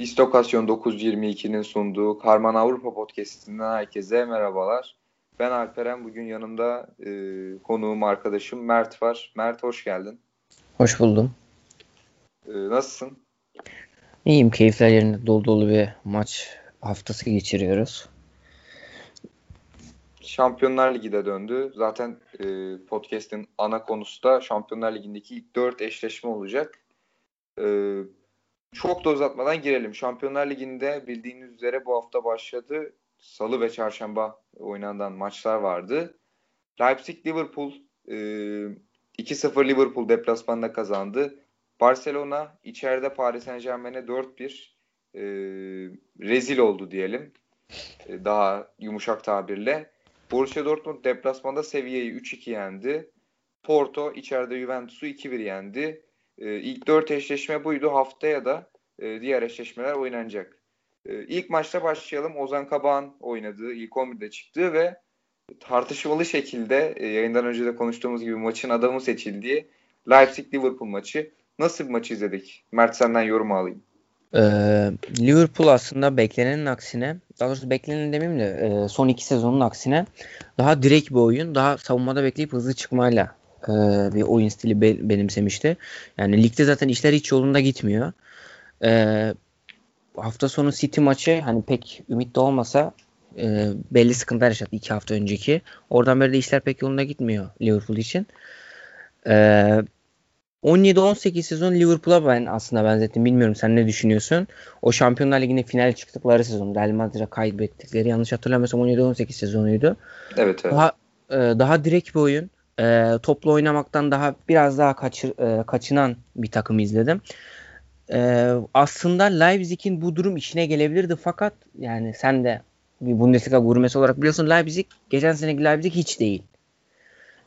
İstokasyon 922'nin sunduğu Karman Avrupa Podcast'inden herkese merhabalar. Ben Alperen, bugün yanımda e, konuğum arkadaşım Mert var. Mert hoş geldin. Hoş buldum. E, nasılsın? İyiyim, keyifler yerinde dolu dolu bir maç haftası geçiriyoruz. Şampiyonlar Ligi de döndü. Zaten e, podcast'in ana konusu da Şampiyonlar Ligi'ndeki ilk 4 eşleşme olacak. E, çok da uzatmadan girelim. Şampiyonlar Ligi'nde bildiğiniz üzere bu hafta başladı. Salı ve çarşamba oynanan maçlar vardı. Leipzig-Liverpool e, 2-0 Liverpool deplasmanda kazandı. Barcelona içeride Paris Saint Germain'e 4-1 e, rezil oldu diyelim. E, daha yumuşak tabirle. Borussia Dortmund deplasmanda Sevilla'yı 3-2 yendi. Porto içeride Juventus'u 2-1 yendi. E, ilk 4 eşleşme buydu. Haftaya da e, diğer eşleşmeler oynanacak. E, ilk maçta başlayalım. Ozan Kabağ'ın oynadığı, ilk 11'de çıktığı ve tartışmalı şekilde e, yayından önce de konuştuğumuz gibi maçın adamı seçildiği Leipzig-Liverpool maçı. Nasıl bir maçı izledik? Mert senden yorum alayım. Ee, Liverpool aslında beklenenin aksine, daha doğrusu beklenenin demeyeyim de e, son iki sezonun aksine daha direkt bir oyun, daha savunmada bekleyip hızlı çıkmayla e, bir oyun stili be, benimsemişti. Yani ligde zaten işler hiç yolunda gitmiyor. E, hafta sonu City maçı hani pek ümit de olmasa e, belli sıkıntılar yaşadı iki hafta önceki. Oradan beri de işler pek yolunda gitmiyor Liverpool için. E, 17-18 sezon Liverpool'a ben aslında benzettim. Bilmiyorum sen ne düşünüyorsun? O Şampiyonlar Ligi'ne final çıktıkları sezon. Real Madrid'e kaybettikleri yanlış hatırlamıyorsam 17-18 sezonuydu. Evet evet. Daha, e, daha direkt bir oyun. E, toplu oynamaktan daha biraz daha kaçır, e, kaçınan bir takım izledim. E, aslında Leipzig'in bu durum işine gelebilirdi fakat yani sen de bir Bundesliga gurmesi olarak biliyorsun Leipzig geçen seneki Leipzig hiç değil.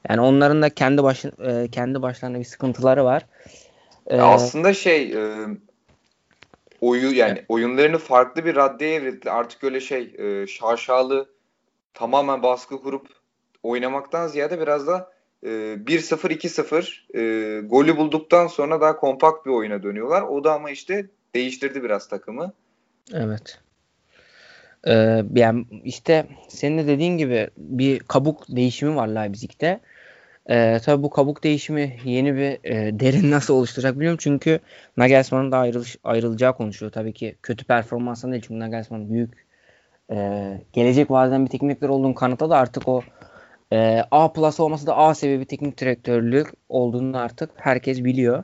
Yani onların da kendi baş, e, kendi başlarına bir sıkıntıları var. E, Aslında şey e, oyu yani oyunlarını farklı bir raddeye evrildi. Artık öyle şey e, şaşalı tamamen baskı kurup oynamaktan ziyade biraz da e, 1-0 2-0 e, golü bulduktan sonra daha kompakt bir oyuna dönüyorlar. O da ama işte değiştirdi biraz takımı. Evet. Ee, yani işte senin de dediğin gibi bir kabuk değişimi var Leipzig'te. Ee, tabii bu kabuk değişimi yeni bir e, derin nasıl oluşturacak bilmiyorum. Çünkü Nagelsmann'ın da ayrılış, ayrılacağı konuşuyor. Tabii ki kötü performansından değil. Çünkü Nagelsmann büyük e, gelecek vadeden bir teknik olduğunu kanıtladı. Artık o e, A plus olması da A seviye bir teknik direktörlük olduğunu artık herkes biliyor.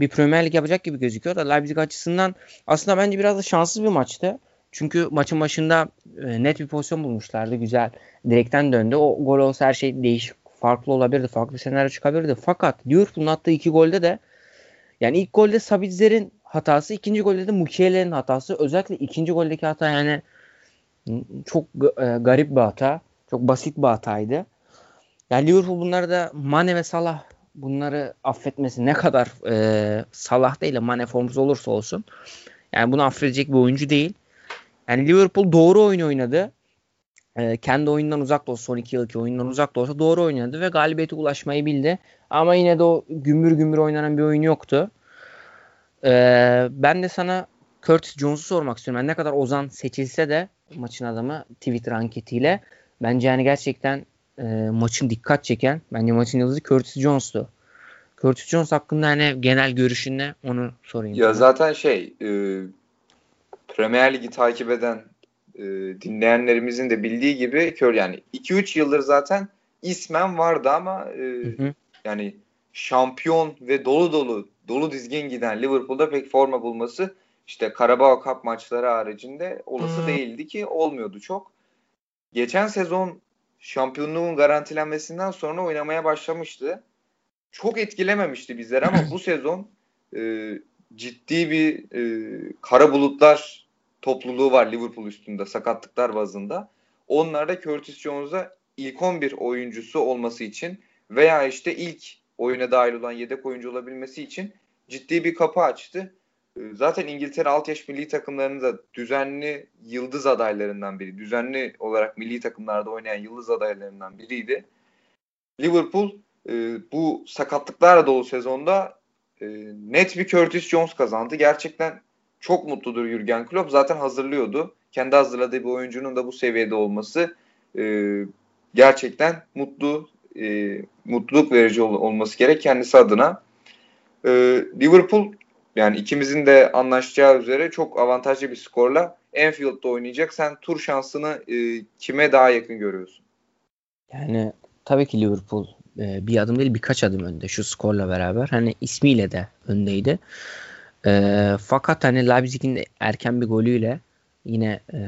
Bir Premier Lig yapacak gibi gözüküyor da Leipzig açısından aslında bence biraz da şanssız bir maçtı. Çünkü maçın başında e, net bir pozisyon bulmuşlardı. Güzel direkten döndü. O gol olsa her şey değişik farklı olabilirdi. Farklı senaryo çıkabilirdi. Fakat Liverpool'un attığı iki golde de yani ilk golde Sabitzer'in hatası, ikinci golde de Mukieler'in hatası. Özellikle ikinci goldeki hata yani çok e, garip bir hata. Çok basit bir hataydı. Yani Liverpool bunları da Mane ve Salah bunları affetmesi ne kadar e, Salah değil de Mane formsuz olursa olsun. Yani bunu affedecek bir oyuncu değil. Yani Liverpool doğru oyun oynadı e, kendi oyundan uzak da olsa son iki yılki oyundan uzak da olsa doğru oynadı ve galibiyete ulaşmayı bildi. Ama yine de o gümbür gümbür oynanan bir oyun yoktu. E, ben de sana Curtis Jones'u sormak istiyorum. Yani ne kadar Ozan seçilse de maçın adamı Twitter anketiyle bence yani gerçekten e, maçın dikkat çeken bence maçın yıldızı Curtis Jones'tu. Curtis Jones hakkında hani genel görüşün ne onu sorayım. Ya sana. zaten şey e, Premier Ligi takip eden e, dinleyenlerimizin de bildiği gibi kör yani 2-3 yıldır zaten ismen vardı ama e, hı hı. yani şampiyon ve dolu dolu dolu dizgin giden Liverpool'da pek forma bulması işte Karabağ Cup maçları haricinde olası değildi ki olmuyordu çok. Geçen sezon şampiyonluğun garantilenmesinden sonra oynamaya başlamıştı. Çok etkilememişti bizler ama bu sezon e, ciddi bir e, kara bulutlar topluluğu var Liverpool üstünde sakatlıklar bazında. Onlar da Curtis Jones'a ilk 11 oyuncusu olması için veya işte ilk oyuna dahil olan yedek oyuncu olabilmesi için ciddi bir kapı açtı. Zaten İngiltere alt yaş milli takımlarının da düzenli yıldız adaylarından biri. Düzenli olarak milli takımlarda oynayan yıldız adaylarından biriydi. Liverpool e, bu sakatlıklarla dolu sezonda e, net bir Curtis Jones kazandı. Gerçekten çok mutludur Jurgen Klopp. Zaten hazırlıyordu. Kendi hazırladığı bir oyuncunun da bu seviyede olması e, gerçekten mutlu e, mutluluk verici ol, olması gerek kendisi adına. E, Liverpool yani ikimizin de anlaşacağı üzere çok avantajlı bir skorla Enfield'da oynayacak. Sen tur şansını e, kime daha yakın görüyorsun? Yani tabii ki Liverpool e, bir adım değil birkaç adım önde şu skorla beraber. Hani ismiyle de öndeydi. E, fakat hani Leipzig'in erken bir golüyle yine e,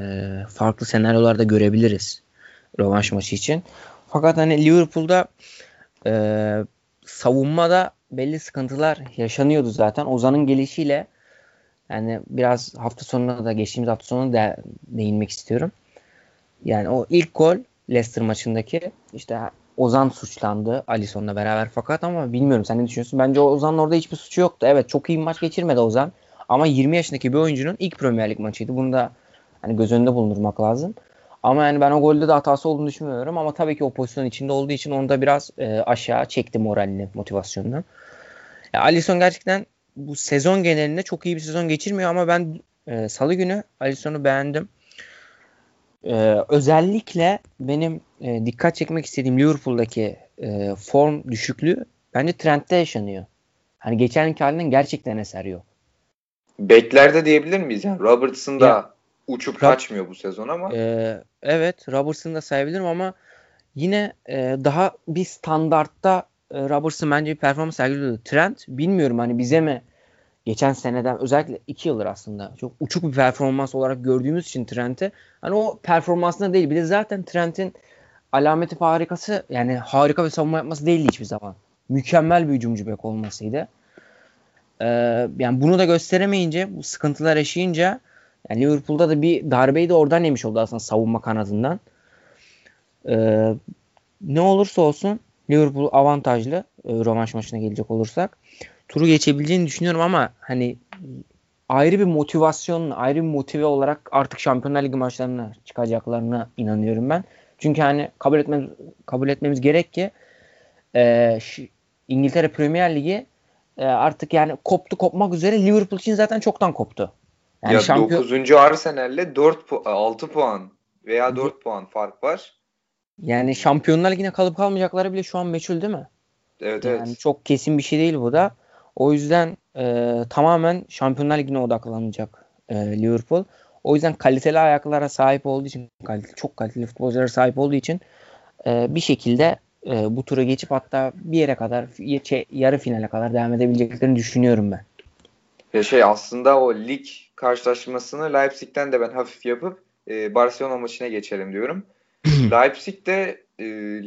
farklı senaryolarda görebiliriz rövanş maçı için. Fakat hani Liverpool'da e, savunmada belli sıkıntılar yaşanıyordu zaten. Ozan'ın gelişiyle yani biraz hafta sonuna da geçtiğimiz hafta sonuna da değinmek istiyorum. Yani o ilk gol Leicester maçındaki işte Ozan suçlandı Alisson'la beraber fakat ama bilmiyorum sen ne düşünüyorsun? Bence Ozan'ın orada hiçbir suçu yoktu. Evet çok iyi bir maç geçirmedi Ozan. Ama 20 yaşındaki bir oyuncunun ilk Premier Lig maçıydı. Bunu da hani göz önünde bulundurmak lazım. Ama yani ben o golde de hatası olduğunu düşünmüyorum. Ama tabii ki o pozisyon içinde olduğu için onu da biraz e, aşağı çekti moralini, motivasyonunu. Ya Alisson gerçekten bu sezon genelinde çok iyi bir sezon geçirmiyor ama ben e, salı günü Alisson'u beğendim. E, özellikle benim e, dikkat çekmek istediğim Liverpool'daki e, form düşüklüğü bence Trent'te yaşanıyor. Hani geçen halinden gerçekten eser yok. Beklerde diyebilir miyiz? Yani Robertson da uçup Rob- kaçmıyor bu sezon ama. E, evet Robertson'ı da sayabilirim ama yine e, daha bir standartta e, Robertson bence bir performans sergiliyordu. Trent bilmiyorum hani bize mi geçen seneden özellikle iki yıldır aslında çok uçuk bir performans olarak gördüğümüz için Trent'i hani o performansına değil bir de zaten Trent'in alameti harikası yani harika bir savunma yapması değildi hiçbir zaman. Mükemmel bir hücumcu bek olmasıydı. Ee, yani bunu da gösteremeyince bu sıkıntılar yaşayınca yani Liverpool'da da bir darbeyi de oradan yemiş oldu aslında savunma kanadından. Ee, ne olursa olsun Liverpool avantajlı e, rövanş maçına gelecek olursak. Turu geçebileceğini düşünüyorum ama hani ayrı bir motivasyon, ayrı bir motive olarak artık Şampiyonlar Ligi maçlarına çıkacaklarına inanıyorum ben. Çünkü hani kabul etmemiz kabul etmemiz gerek ki e, İngiltere Premier Ligi e, artık yani koptu kopmak üzere Liverpool için zaten çoktan koptu. Yani ya şampiyon... 9. Arsenal'le 4 pu- 6 puan veya 4 puan fark var. Yani Şampiyonlar Ligi'ne kalıp kalmayacakları bile şu an meçhul değil mi? Evet yani evet. Çok kesin bir şey değil bu da. O yüzden e, tamamen Şampiyonlar Ligi'ne odaklanacak e, Liverpool. O yüzden kaliteli ayaklara sahip olduğu için, kaliteli, çok kaliteli futbolculara sahip olduğu için e, bir şekilde e, bu tura geçip hatta bir yere kadar yarı finale kadar devam edebileceklerini düşünüyorum ben. Ya şey aslında o lig karşılaşmasını Leipzig'ten de ben hafif yapıp e, Barcelona maçına geçelim diyorum. Leipzig'te e,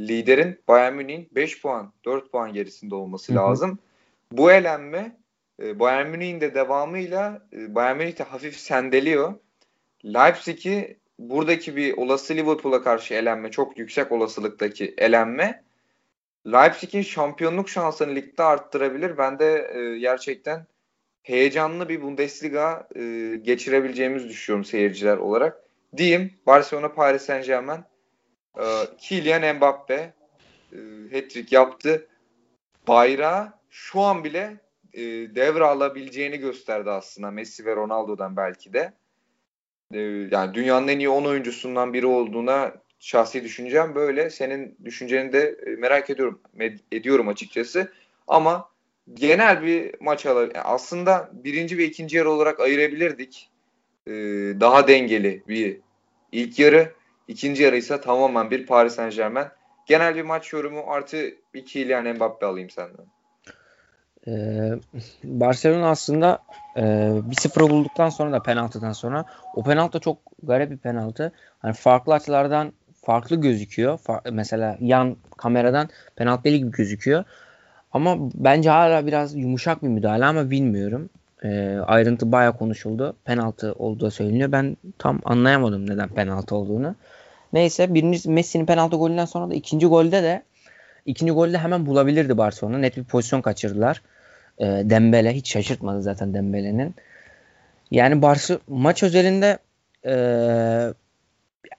liderin Bayern Münih'in 5 puan, 4 puan gerisinde olması lazım. Bu elenme e, Bayern Münih'in de devamıyla e, Bayern Münih de hafif sendeliyor. Leipzig'i buradaki bir olası Liverpool'a karşı elenme, çok yüksek olasılıktaki elenme Leipzig'in şampiyonluk şansını ligde arttırabilir. Ben de e, gerçekten heyecanlı bir Bundesliga e, geçirebileceğimizi düşünüyorum seyirciler olarak. Diyeyim Barcelona Paris Saint Germain e, Kylian Mbappe e, hat-trick yaptı. Bayrağı şu an bile e, devre alabileceğini gösterdi aslında Messi ve Ronaldo'dan belki de. E, yani dünyanın en iyi 10 oyuncusundan biri olduğuna şahsi düşüncem böyle. Senin düşünceni de e, merak ediyorum ediyorum açıkçası. Ama genel bir maç alır. aslında birinci ve ikinci yarı olarak ayırabilirdik. Ee, daha dengeli bir ilk yarı. ikinci yarı ise tamamen bir Paris Saint Germain. Genel bir maç yorumu artı bir Kylian Mbappe alayım senden. Ee, Barcelona aslında e, 1-0 bulduktan sonra da penaltıdan sonra o penaltı çok garip bir penaltı. Hani farklı açılardan farklı gözüküyor. Fa- mesela yan kameradan penaltı gibi gözüküyor. Ama bence hala biraz yumuşak bir müdahale ama bilmiyorum. E, ayrıntı baya konuşuldu. Penaltı olduğu söyleniyor. Ben tam anlayamadım neden penaltı olduğunu. Neyse birinci Messi'nin penaltı golünden sonra da ikinci golde de ikinci golde hemen bulabilirdi Barcelona. Net bir pozisyon kaçırdılar. E, Dembele hiç şaşırtmadı zaten Dembele'nin. Yani Barça maç özelinde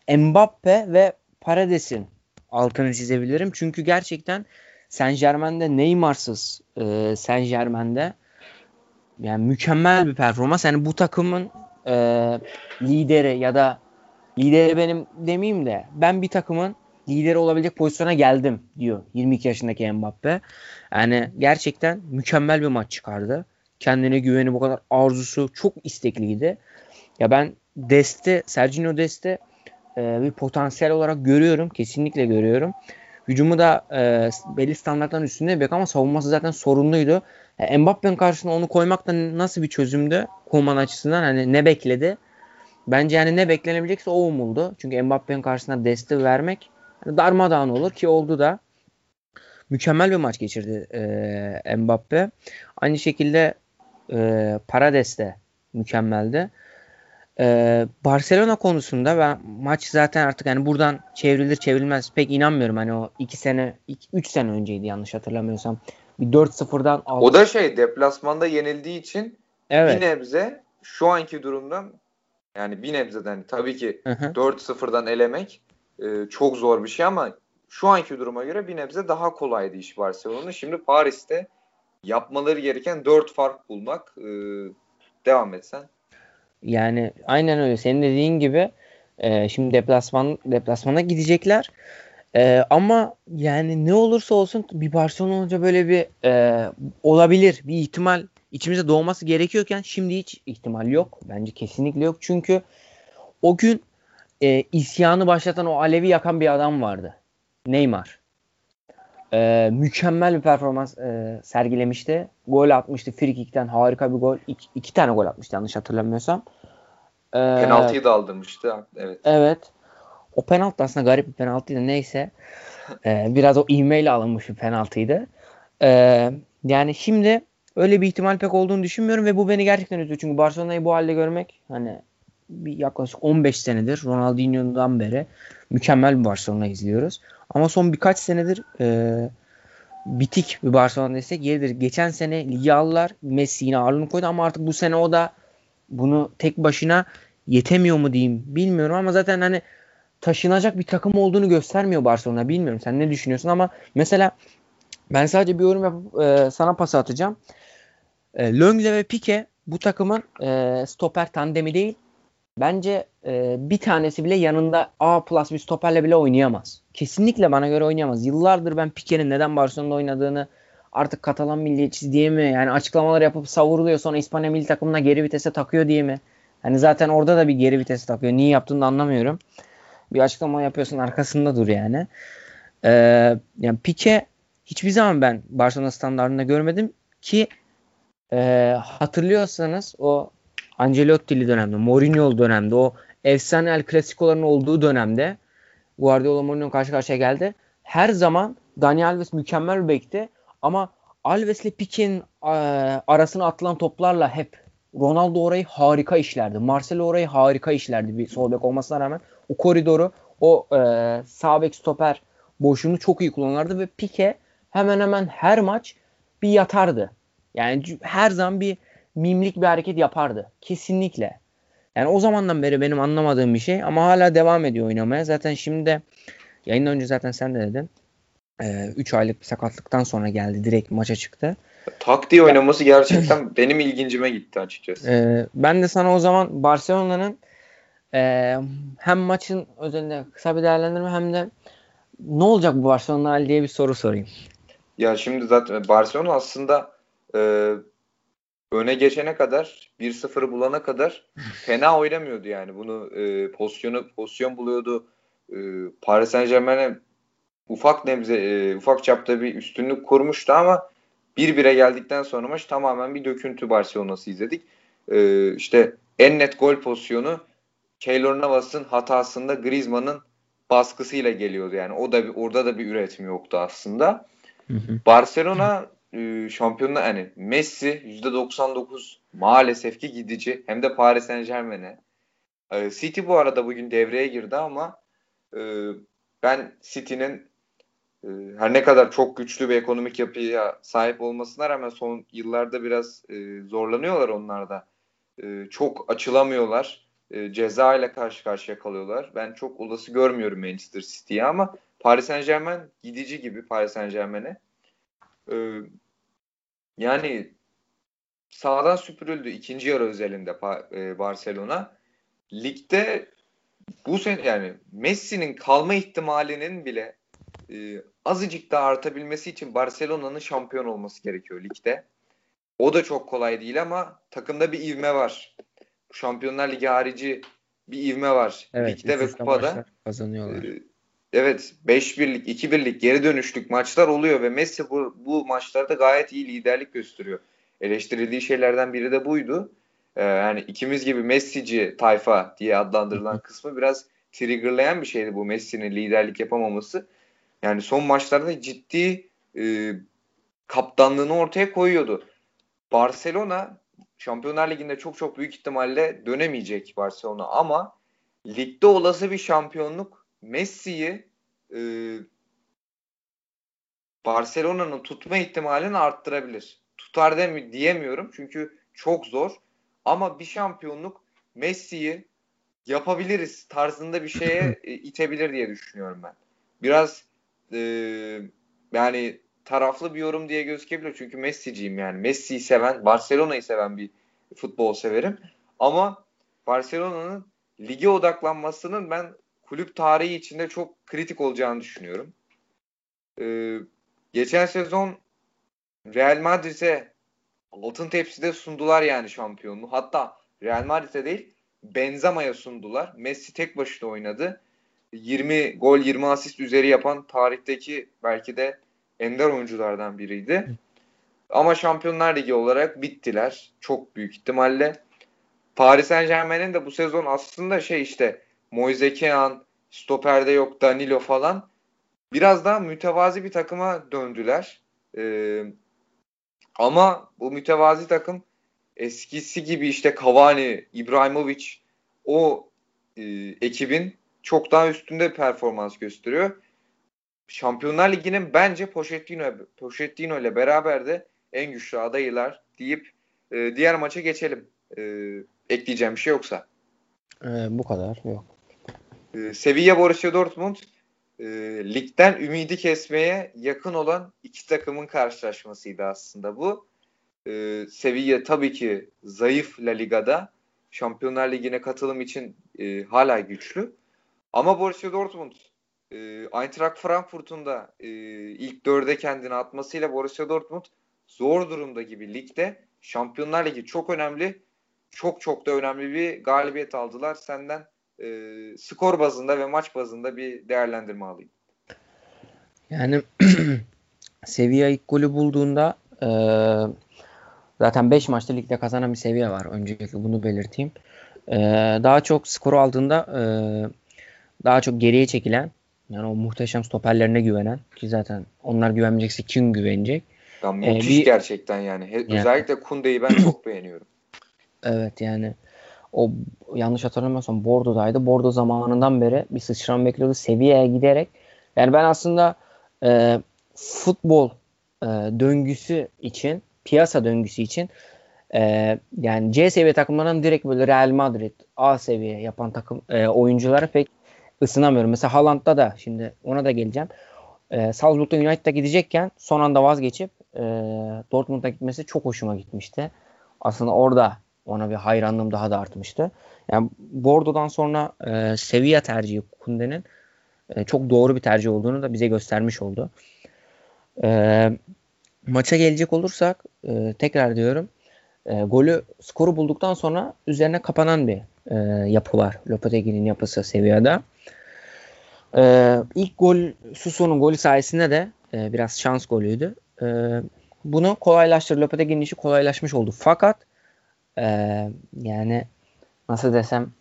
e, Mbappe ve Paredes'in altını çizebilirim. Çünkü gerçekten Saint Germain'de Neymar'sız e, Saint Germain'de yani mükemmel bir performans. Yani bu takımın e, lideri ya da lideri benim demeyeyim de ben bir takımın lideri olabilecek pozisyona geldim diyor 22 yaşındaki Mbappe. Yani gerçekten mükemmel bir maç çıkardı. Kendine güveni bu kadar arzusu çok istekliydi. Ya ben Deste, Sergio Deste e, bir potansiyel olarak görüyorum. Kesinlikle görüyorum. Hücumu da e, belli standartların üstünde bir ama savunması zaten sorunluydu. E, Mbappe'nin karşısına onu koymak da nasıl bir çözümdü Koman açısından? Hani ne bekledi? Bence yani ne beklenebilecekse o umuldu. Çünkü Mbappe'nin karşısına deste vermek yani darmadağın olur ki oldu da. Mükemmel bir maç geçirdi e, Mbappe. Aynı şekilde e, Parades de mükemmeldi. Ee, Barcelona konusunda ben maç zaten artık hani buradan çevrilir çevrilmez pek inanmıyorum. Hani o 2 sene 3 sene önceydi yanlış hatırlamıyorsam. Bir 4-0'dan aldı. O da şey deplasmanda yenildiği için evet. bir nebze şu anki durumdan yani bir nebzeden tabii ki hı hı. 4-0'dan elemek e, çok zor bir şey ama şu anki duruma göre bir nebze daha kolaydı iş Barcelona'nın. Şimdi Paris'te yapmaları gereken 4 fark bulmak. E, devam etsen. Yani aynen öyle. Senin dediğin gibi e, şimdi deplasman deplasmana gidecekler. E, ama yani ne olursa olsun bir Barcelona olunca böyle bir e, olabilir. Bir ihtimal içimize doğması gerekiyorken şimdi hiç ihtimal yok. Bence kesinlikle yok. Çünkü o gün e, isyanı başlatan o alevi yakan bir adam vardı. Neymar. E, mükemmel bir performans e, sergilemişti. Gol atmıştı. Frikik'ten harika bir gol. İki, iki tane gol atmıştı yanlış hatırlamıyorsam. E, Penaltıyı da aldırmıştı. Evet. Evet. O penaltı aslında garip bir penaltıydı. Neyse. E, biraz o ivmeyle alınmış bir penaltıydı. E, yani şimdi öyle bir ihtimal pek olduğunu düşünmüyorum ve bu beni gerçekten üzüyor. Çünkü Barcelona'yı bu halde görmek hani bir yaklaşık 15 senedir Ronaldinho'dan beri mükemmel bir Barcelona izliyoruz. Ama son birkaç senedir e, bitik bir Barcelona desek yeridir. Geçen sene ligi aldılar. Messi yine ağırlığını koydu ama artık bu sene o da bunu tek başına yetemiyor mu diyeyim bilmiyorum ama zaten hani taşınacak bir takım olduğunu göstermiyor Barcelona. Bilmiyorum sen ne düşünüyorsun ama mesela ben sadece bir yorum yapıp e, sana pas atacağım. E, Longle ve Pique bu takımın e, stoper tandemi değil. Bence e, bir tanesi bile yanında A plus bir stoperle bile oynayamaz. Kesinlikle bana göre oynayamaz. Yıllardır ben Pique'nin neden Barcelona'da oynadığını artık Katalan milliyetçisi diye mi? Yani açıklamalar yapıp savuruluyor sonra İspanya milli takımına geri vitese takıyor diye mi? Hani zaten orada da bir geri vitese takıyor. Niye yaptığını anlamıyorum. Bir açıklama yapıyorsun arkasında dur yani. Ee, yani Pique hiçbir zaman ben Barcelona standartında görmedim ki e, hatırlıyorsanız o Ancelotti'li dönemde, Mourinho dönemde, o efsane El Clasico'ların olduğu dönemde Guardiola Mourinho karşı karşıya geldi. Her zaman Dani Alves mükemmel bir bekti ama Alves ile Pique'nin arasına atılan toplarla hep Ronaldo orayı harika işlerdi. Marcelo orayı harika işlerdi bir sol bek olmasına rağmen. O koridoru, o e, sağ bek stoper boşluğunu çok iyi kullanırdı ve Pique hemen hemen her maç bir yatardı. Yani her zaman bir mimlik bir hareket yapardı. Kesinlikle. Yani o zamandan beri benim anlamadığım bir şey ama hala devam ediyor oynamaya. Zaten şimdi de yayından önce zaten sen de dedin. 3 ee, aylık bir sakatlıktan sonra geldi. Direkt maça çıktı. Tak diye oynaması gerçekten benim ilgincime gitti açıkçası. Ee, ben de sana o zaman Barcelona'nın e, hem maçın özelinde kısa bir değerlendirme hem de ne olacak bu Barcelona diye bir soru sorayım. Ya şimdi zaten Barcelona aslında e, öne geçene kadar 1-0'ı bulana kadar fena oynamıyordu yani. Bunu e, pozisyonu pozisyon buluyordu. E, Paris Saint-Germain'e ufak nebze e, ufak çapta bir üstünlük kurmuştu ama 1-1'e geldikten sonra maç tamamen bir döküntü Barcelona'sı izledik. E, işte en net gol pozisyonu Keylor Navas'ın hatasında Griezmann'ın baskısıyla geliyordu yani. O da bir, orada da bir üretim yoktu aslında. Hı hı. Barcelona e, şampiyonlar yani Messi %99 maalesef ki gidici hem de Paris Saint Germain'e. E, City bu arada bugün devreye girdi ama e, ben City'nin e, her ne kadar çok güçlü bir ekonomik yapıya sahip olmasına rağmen son yıllarda biraz e, zorlanıyorlar onlar da. Çok açılamıyorlar. Ceza ile karşı karşıya kalıyorlar. Ben çok olası görmüyorum Manchester City'yi ama Paris Saint Germain gidici gibi Paris Saint Germain'e. E, yani sağdan süpürüldü ikinci yarı özelinde e, Barcelona. Ligde bu sene yani Messi'nin kalma ihtimalinin bile e, azıcık daha artabilmesi için Barcelona'nın şampiyon olması gerekiyor ligde. O da çok kolay değil ama takımda bir ivme var. Şampiyonlar Ligi harici bir ivme var. Evet, Ligde ve kupada. Kazanıyorlar. Ee, evet 5-1'lik, 2-1'lik geri dönüşlük maçlar oluyor ve Messi bu, bu maçlarda gayet iyi liderlik gösteriyor. Eleştirildiği şeylerden biri de buydu. Ee, yani ikimiz gibi Messi'ci tayfa diye adlandırılan kısmı biraz triggerlayan bir şeydi bu Messi'nin liderlik yapamaması. Yani son maçlarda ciddi e, kaptanlığını ortaya koyuyordu. Barcelona Şampiyonlar Ligi'nde çok çok büyük ihtimalle dönemeyecek Barcelona ama ligde olası bir şampiyonluk Messi'yi e, Barcelona'nın tutma ihtimalini arttırabilir. Tutar demi diyemiyorum çünkü çok zor. Ama bir şampiyonluk Messi'yi yapabiliriz tarzında bir şeye e, itebilir diye düşünüyorum ben. Biraz e, yani taraflı bir yorum diye gözükebilir. Çünkü Messi'ciyim yani. Messi'yi seven, Barcelona'yı seven bir futbol severim. Ama Barcelona'nın lige odaklanmasının ben kulüp tarihi içinde çok kritik olacağını düşünüyorum. Ee, geçen sezon Real Madrid'e altın tepside sundular yani şampiyonluğu. Hatta Real Madrid'e değil Benzema'ya sundular. Messi tek başına oynadı. 20 gol 20 asist üzeri yapan tarihteki belki de ender oyunculardan biriydi. Ama Şampiyonlar Ligi olarak bittiler. Çok büyük ihtimalle. Paris Saint Germain'in de bu sezon aslında şey işte Moise Kean, stoperde yok Danilo falan. Biraz daha mütevazi bir takıma döndüler. Ee, ama bu mütevazi takım eskisi gibi işte Cavani, İbrahimovic o e, ekibin çok daha üstünde performans gösteriyor. Şampiyonlar Ligi'nin bence Pochettino, Pochettino ile beraber de en güçlü adaylar deyip e, diğer maça geçelim. E, ekleyeceğim bir şey yoksa. E, bu kadar yok. E, Sevilla Borussia Dortmund e, ligden ümidi kesmeye yakın olan iki takımın karşılaşmasıydı aslında bu. E, Sevilla tabii ki zayıf La Liga'da. Şampiyonlar Ligi'ne katılım için e, hala güçlü. Ama Borussia Dortmund e, Eintracht Frankfurt'un da e, ilk dörde kendini atmasıyla Borussia Dortmund zor durumda gibi ligde Şampiyonlar Ligi çok önemli. Çok çok da önemli bir galibiyet aldılar. Senden e, skor bazında ve maç bazında bir değerlendirme alayım. Yani Sevilla ilk golü bulduğunda e, zaten 5 maçta ligde kazanan bir seviye var. Öncelikle bunu belirteyim. E, daha çok skoru aldığında e, daha çok geriye çekilen yani o muhteşem stoperlerine güvenen ki zaten onlar güvenmeyecekse kim güvenecek? Ya ee, müthiş ee, bir, gerçekten yani. He, yani. Özellikle Kunde'yi ben çok beğeniyorum. Evet yani o yanlış hatırlamıyorsam Bordo'daydı. Bordo zamanından beri bir sıçram bekliyordu. Seviyeye giderek yani ben aslında e, futbol e, döngüsü için piyasa döngüsü için e, yani C seviye takımlarından direkt böyle Real Madrid A seviye yapan takım e, oyunculara pek ısınamıyorum. Mesela Haaland'da da şimdi ona da geleceğim. E, Salzburg'da United'a gidecekken son anda vazgeçip e, Dortmund'a gitmesi çok hoşuma gitmişti. Aslında orada ona bir hayranlığım daha da artmıştı. Yani Bordo'dan sonra e, Sevilla tercihi Kunde'nin e, çok doğru bir tercih olduğunu da bize göstermiş oldu. E, maça gelecek olursak e, tekrar diyorum e, golü skoru bulduktan sonra üzerine kapanan bir e, yapı var. Lopetegui'nin yapısı Sevilla'da. E, ilk gol Suso'nun golü sayesinde de e, biraz şans golüydü. E, bunu kolaylaştırdı. Lopetegui'nin işi kolaylaşmış oldu. Fakat e, yani nasıl desem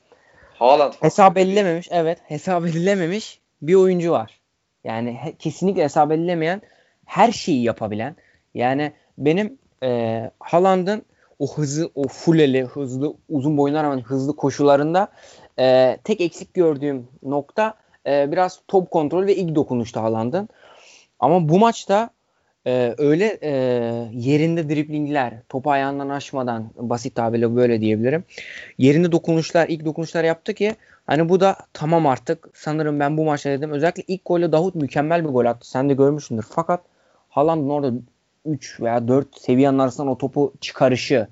Haaland hesap edilememiş. Evet hesap edilememiş bir oyuncu var. Yani he, kesinlikle hesap edilemeyen her şeyi yapabilen yani benim e, Haaland'ın o hızı, o fuleli, hızlı, uzun boyuna rağmen hızlı koşularında e, tek eksik gördüğüm nokta e, biraz top kontrol ve ilk dokunuşta Haaland'ın. Ama bu maçta e, öyle e, yerinde driplingler, topu ayağından aşmadan basit tabirle böyle diyebilirim. Yerinde dokunuşlar, ilk dokunuşlar yaptı ki hani bu da tamam artık sanırım ben bu maçta dedim. Özellikle ilk golü Davut mükemmel bir gol attı. Sen de görmüşsündür. Fakat Haaland'ın orada 3 veya 4 seviyenin arasından o topu çıkarışı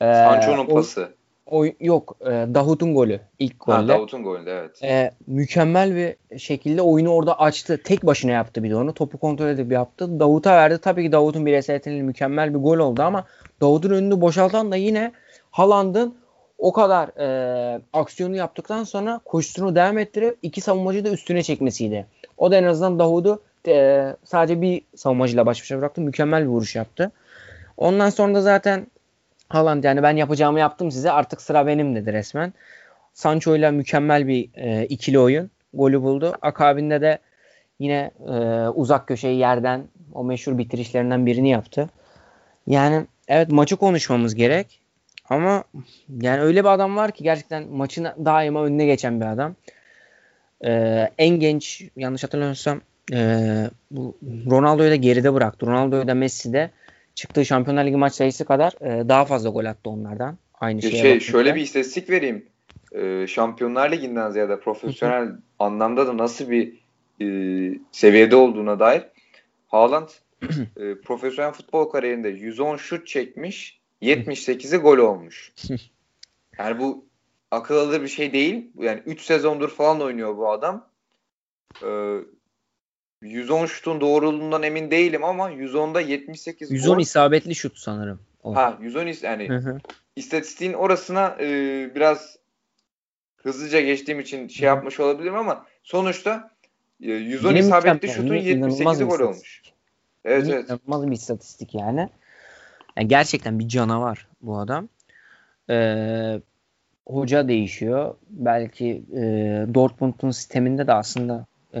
Ee, Sancho'nun pası. O, yok e, Davut'un golü ilk golde. Ha, Davut'un golü evet. E, mükemmel bir şekilde oyunu orada açtı. Tek başına yaptı bir de onu. Topu kontrol edip yaptı. Davut'a verdi. Tabii ki Davut'un bir eseretinin mükemmel bir gol oldu ama Davut'un önünü boşaltan da yine Haaland'ın o kadar e, aksiyonu yaptıktan sonra koşusunu devam ettirip iki savunmacıyı da üstüne çekmesiydi. O da en azından Davud'u e, sadece bir savunmacıyla baş başa bıraktı. Mükemmel bir vuruş yaptı. Ondan sonra da zaten Haaland yani ben yapacağımı yaptım size artık sıra benim dedi resmen. Sancho ile mükemmel bir e, ikili oyun. Golü buldu. Akabinde de yine e, uzak köşeyi yerden o meşhur bitirişlerinden birini yaptı. Yani evet maçı konuşmamız gerek. Ama yani öyle bir adam var ki gerçekten maçın daima önüne geçen bir adam. Ee, en genç yanlış hatırlamıyorsam e, bu Ronaldo'yu da geride bıraktı. Ronaldo'yu da Messi de çıktığı Şampiyonlar Ligi maç sayısı kadar e, daha fazla gol attı onlardan. Aynı şeye şey, şöyle bir istatistik vereyim. Ee, Şampiyonlar Ligi'nden ziyade profesyonel anlamda da nasıl bir e, seviyede olduğuna dair Haaland e, profesyonel futbol kariyerinde 110 şut çekmiş 78'i gol olmuş. Yani bu akıl alır bir şey değil. Yani 3 sezondur falan oynuyor bu adam. Ee, 110 şutun doğruluğundan emin değilim ama 110'da 78 110 gol. isabetli şut sanırım. O. Ha 110 is yani hı hı. istatistiğin orasına e, biraz hızlıca geçtiğim için şey yapmış olabilirim ama sonuçta e, 110 Yine isabetli şutun 78'i gol olmuş. Evet Yine evet. İnanılmaz bir istatistik yani. yani. Gerçekten bir canavar bu adam. Ee, hoca değişiyor. Belki e, Dortmund'un sisteminde de aslında e,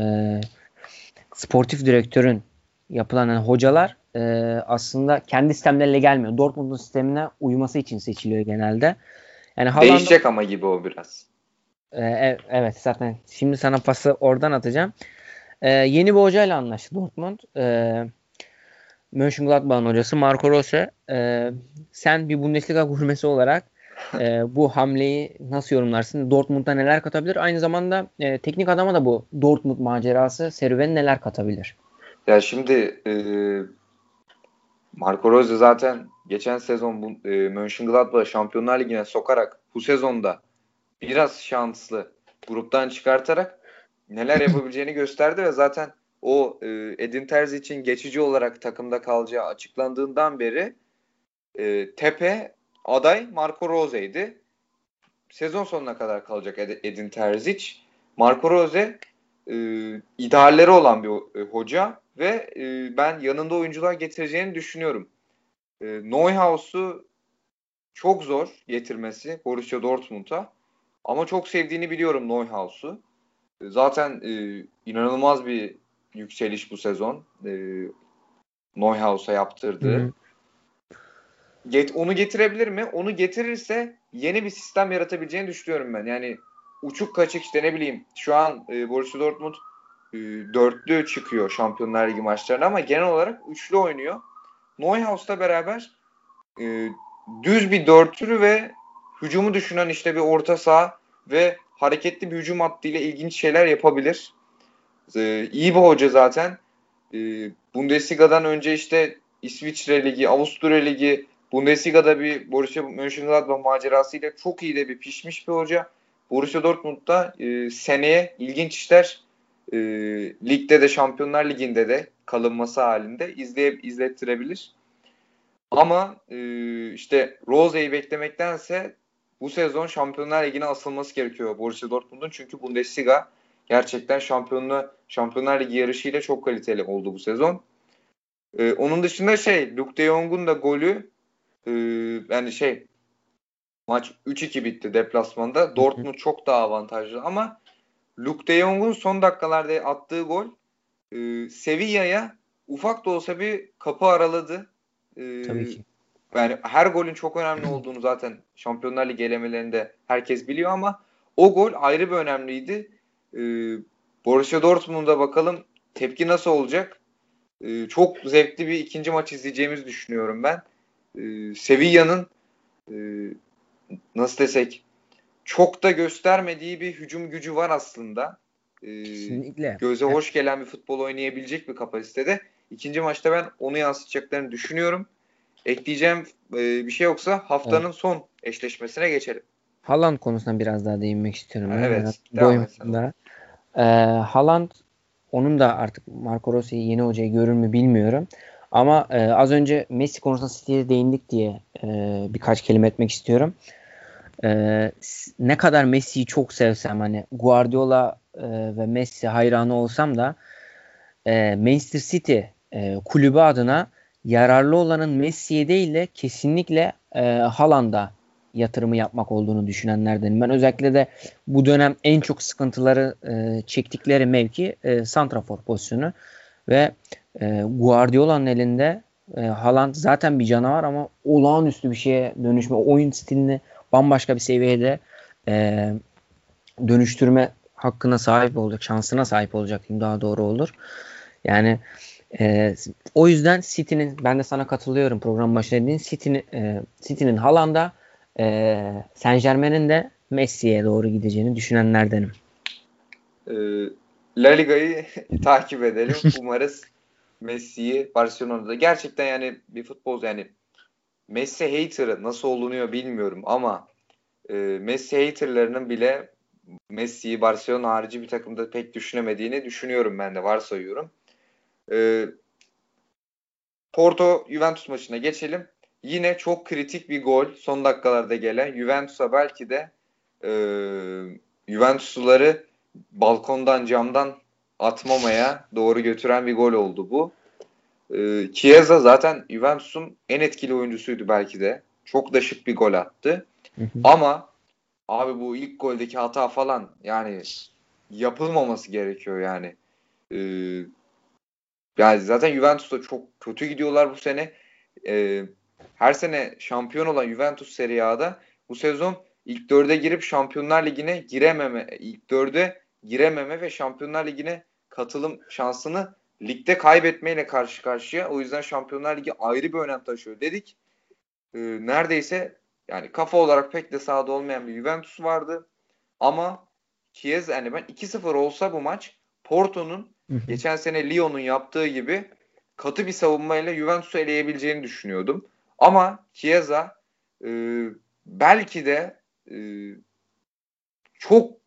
sportif direktörün yapılan yani hocalar e, aslında kendi sistemleriyle gelmiyor. Dortmund'un sistemine uyması için seçiliyor genelde. Yani Haaland, Değişecek ama gibi o biraz. E, evet zaten şimdi sana pası oradan atacağım. E, yeni bir hocayla anlaştı Dortmund. E, Mönchengladbach'ın hocası Marco Rose. E, sen bir Bundesliga gurmesi olarak e, bu hamleyi nasıl yorumlarsın? Dortmund'a neler katabilir? Aynı zamanda e, teknik adama da bu Dortmund macerası serüveni neler katabilir? Ya şimdi e, Marco Rose zaten geçen sezon bu, e, Mönchengladbach'ı Şampiyonlar Ligi'ne sokarak bu sezonda biraz şanslı gruptan çıkartarak neler yapabileceğini gösterdi ve zaten o e, Edin Terzi için geçici olarak takımda kalacağı açıklandığından beri e, tepe aday Marco Rose'ydi. Sezon sonuna kadar kalacak Edin Terzic. Marco Rose e, idealleri olan bir e, hoca ve e, ben yanında oyuncular getireceğini düşünüyorum. E, Neuhaus'u çok zor getirmesi Borussia Dortmund'a ama çok sevdiğini biliyorum Neuhaus'u. E, zaten e, inanılmaz bir yükseliş bu sezon. E, Neuhaus'a yaptırdığı. Hı get, onu getirebilir mi? Onu getirirse yeni bir sistem yaratabileceğini düşünüyorum ben. Yani uçuk kaçık işte ne bileyim şu an e, Borussia Dortmund e, dörtlü çıkıyor Şampiyonlar Ligi maçlarına ama genel olarak üçlü oynuyor. Neuhaus'la beraber e, düz bir dörtlü ve hücumu düşünen işte bir orta saha ve hareketli bir hücum hattıyla ilginç şeyler yapabilir. E, iyi bir hoca zaten. E, Bundesliga'dan önce işte İsviçre Ligi, Avusturya Ligi, Bundesliga'da bir Borussia Mönchengladbach macerasıyla çok iyi de bir pişmiş bir hoca. Borussia Dortmund'da e, seneye ilginç işler e, ligde de Şampiyonlar Ligi'nde de kalınması halinde izleyip izlettirebilir. Ama e, işte Rose'yi beklemektense bu sezon Şampiyonlar Ligi'ne asılması gerekiyor Borussia Dortmund'un. Çünkü Bundesliga gerçekten şampiyonluğu Şampiyonlar Ligi yarışıyla çok kaliteli oldu bu sezon. Ee, onun dışında şey Luke de Jong'un da golü e, yani şey maç 3-2 bitti deplasmanda. Dortmund çok daha avantajlı ama Luke de Jong'un son dakikalarda attığı gol e, Sevilla'ya ufak da olsa bir kapı araladı. E, Tabii ki. Yani her golün çok önemli olduğunu zaten Şampiyonlar Ligi elemelerinde herkes biliyor ama o gol ayrı bir önemliydi. E, Borussia Dortmund'a bakalım tepki nasıl olacak? E, çok zevkli bir ikinci maç izleyeceğimizi düşünüyorum ben e, Sevilla'nın e, nasıl desek çok da göstermediği bir hücum gücü var aslında. E, Kesinlikle. Göze evet. hoş gelen bir futbol oynayabilecek bir kapasitede. İkinci maçta ben onu yansıtacaklarını düşünüyorum. ekleyeceğim e, bir şey yoksa haftanın evet. son eşleşmesine geçelim. Haaland konusuna biraz daha değinmek istiyorum. Evet. Boyumda. Ee, Haaland onun da artık Marco Rossi yeni hocayı görür mü bilmiyorum. Ama e, az önce Messi konusunda City'ye değindik diye e, birkaç kelime etmek istiyorum. E, ne kadar Messi'yi çok sevsem hani Guardiola e, ve Messi hayranı olsam da e, Manchester City e, kulübü adına yararlı olanın Messi'ye değil de kesinlikle e, Haaland'a yatırımı yapmak olduğunu düşünenlerdenim. Ben özellikle de bu dönem en çok sıkıntıları e, çektikleri mevki e, santrafor pozisyonu ve e, Guardiola'nın elinde e, Haaland zaten bir canavar ama olağanüstü bir şeye dönüşme, oyun stilini bambaşka bir seviyede e, dönüştürme hakkına sahip olacak, şansına sahip olacak daha doğru olur. Yani e, o yüzden City'nin ben de sana katılıyorum program başında dediğin City'nin e, City'nin Haaland'a e, Saint Germain'in de Messi'ye doğru gideceğini düşünenlerdenim. Ee, La Liga'yı takip edelim. Umarız Messi'yi Barcelona'da gerçekten yani bir futbol yani Messi hater'ı nasıl olunuyor bilmiyorum ama e, Messi hater'larının bile Messi'yi Barcelona harici bir takımda pek düşünemediğini düşünüyorum ben de varsayıyorum. E, Porto Juventus maçına geçelim. Yine çok kritik bir gol son dakikalarda gelen Juventus'a belki de e, Juventusluları balkondan camdan atmamaya doğru götüren bir gol oldu bu. E, Chiesa zaten Juventus'un en etkili oyuncusuydu belki de. Çok da şık bir gol attı. Hı hı. Ama abi bu ilk goldeki hata falan yani yapılmaması gerekiyor yani. E, yani zaten Juventus'ta çok kötü gidiyorlar bu sene. E, her sene şampiyon olan Juventus Serie A'da bu sezon ilk dörde girip Şampiyonlar Ligi'ne girememe, ilk dörde girememe ve Şampiyonlar Ligi'ne katılım şansını ligde kaybetmeyle karşı karşıya. O yüzden Şampiyonlar Ligi ayrı bir önem taşıyor dedik. Ee, neredeyse yani kafa olarak pek de sahada olmayan bir Juventus vardı. Ama Chiesa yani ben 2-0 olsa bu maç Porto'nun geçen sene Lyon'un yaptığı gibi katı bir savunmayla Juventus'u eleyebileceğini düşünüyordum. Ama Chiesa e, belki de e, çok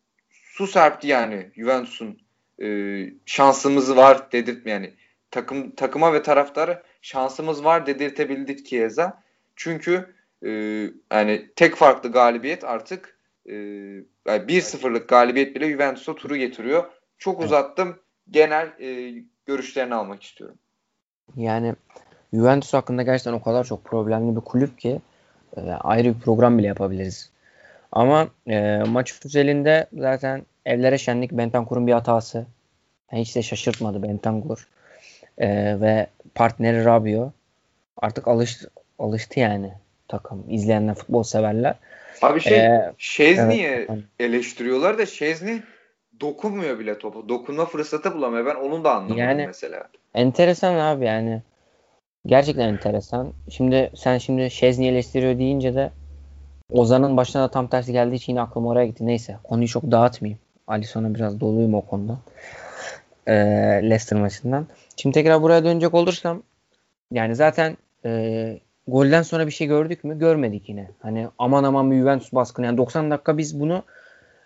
su serpti yani Juventus'un e, şansımız var dedirtme yani takım takıma ve taraftara şansımız var dedirtebildik Chiesa. Çünkü e, yani tek farklı galibiyet artık e, yani 1-0'lık galibiyet bile Juventus'a turu getiriyor. Çok uzattım. Genel e, görüşlerini almak istiyorum. Yani Juventus hakkında gerçekten o kadar çok problemli bir kulüp ki e, ayrı bir program bile yapabiliriz. Ama e, maç özelinde zaten evlere şenlik Bentancur'un bir hatası. Yani hiç de şaşırtmadı Bentancur. E, ve partneri Rabio. Artık alıştı, alıştı yani takım. İzleyenler, futbol severler. Abi şey, ee, Şezni'yi evet. eleştiriyorlar da Şezni dokunmuyor bile topu. Dokunma fırsatı bulamıyor. Ben onu da anlamadım yani, mesela. Enteresan abi yani. Gerçekten enteresan. Şimdi sen şimdi Şezni eleştiriyor deyince de Ozan'ın başına da tam tersi geldiği için yine aklım oraya gitti. Neyse konuyu çok dağıtmayayım. Alisson'a biraz doluyum o konuda. Ee, Leicester maçından. Şimdi tekrar buraya dönecek olursam yani zaten e, golden sonra bir şey gördük mü? Görmedik yine. Hani aman aman bir Juventus baskını. Yani 90 dakika biz bunu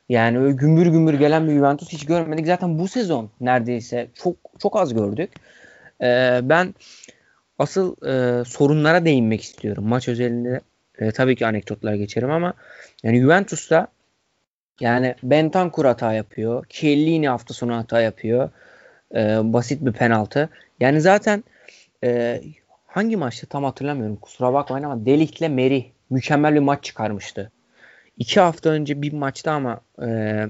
yani öyle gümbür gümbür gelen bir Juventus hiç görmedik. Zaten bu sezon neredeyse çok çok az gördük. Ee, ben asıl e, sorunlara değinmek istiyorum. Maç özelinde e, tabii ki anekdotlar geçerim ama yani Juventus'ta yani Bentancur hata yapıyor. Chiellini hafta sonu hata yapıyor. E, basit bir penaltı. Yani zaten e, hangi maçta tam hatırlamıyorum. Kusura bakmayın ama Delik'le Meri mükemmel bir maç çıkarmıştı. İki hafta önce bir maçta ama e,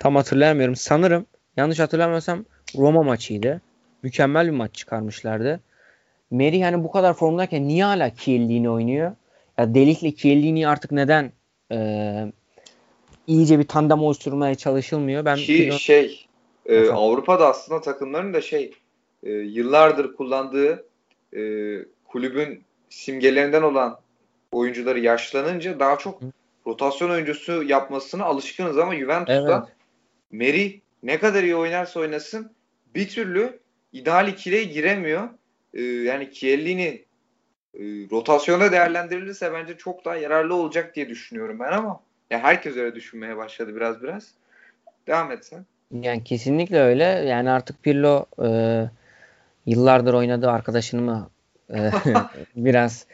tam hatırlamıyorum. Sanırım yanlış hatırlamıyorsam Roma maçıydı. Mükemmel bir maç çıkarmışlardı. Meri yani bu kadar formdayken niye hala Chiellini oynuyor? Delik'le Chiellini artık neden e, iyice bir tandem oluşturmaya çalışılmıyor? Ben Ki biliyorum. şey e, Avrupa'da aslında takımların da şey e, yıllardır kullandığı e, kulübün simgelerinden olan oyuncuları yaşlanınca daha çok Hı. rotasyon oyuncusu yapmasına alışkınız ama Juventus'ta evet. Meri ne kadar iyi oynarsa oynasın bir türlü ideal ikiliye giremiyor. Ee, yani Chiellini rotasyona değerlendirilirse bence çok daha yararlı olacak diye düşünüyorum ben ama ya herkes öyle düşünmeye başladı biraz biraz. Devam et sen. Yani kesinlikle öyle. Yani artık Pirlo e, yıllardır oynadığı arkadaşını mı e, biraz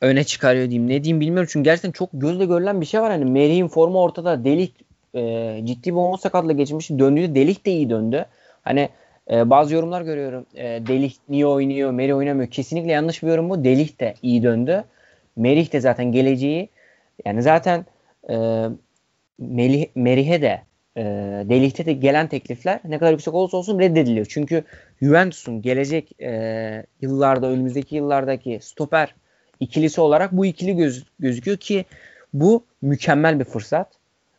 öne çıkarıyor diyeyim. Ne diyeyim bilmiyorum. Çünkü gerçekten çok gözle görülen bir şey var. Hani Merih'in formu ortada. Delik e, ciddi bir omuz sakatla geçmiş. Döndüğü Delik de iyi döndü. Hani e, bazı yorumlar görüyorum. E, Delik niye oynuyor, Merih oynamıyor. Kesinlikle yanlış bir yorum bu. Delik de iyi döndü. Merih de zaten geleceği. Yani zaten e, Merih'e de e, Delik'te de gelen teklifler ne kadar yüksek olursa olsun reddediliyor. Çünkü Juventus'un gelecek e, yıllarda, önümüzdeki yıllardaki stoper ikilisi olarak bu ikili göz, gözüküyor ki bu mükemmel bir fırsat.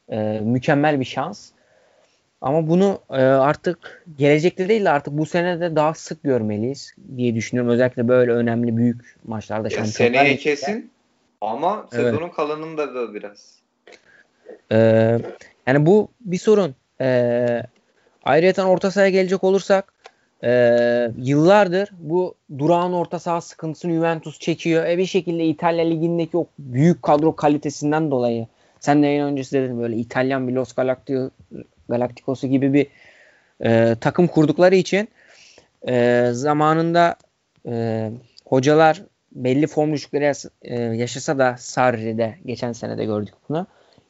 E, mükemmel bir şans. Ama bunu e, artık gelecekte değil de artık bu sene de daha sık görmeliyiz diye düşünüyorum. Özellikle böyle önemli büyük maçlarda. Ya seneye kesin ama sezonun evet. kalanında da biraz. Ee, yani bu bir sorun. Ee, ayrıca orta sahaya gelecek olursak e, yıllardır bu durağan orta saha sıkıntısını Juventus çekiyor. E bir şekilde İtalya Ligi'ndeki o büyük kadro kalitesinden dolayı sen de yayın öncesi dedin böyle İtalyan bir Los Galacticos, Galacticos'u gibi bir e, takım kurdukları için e, zamanında e, hocalar belli form düşükleri e, yaşasa da Sarri'de geçen sene de gördük bunu.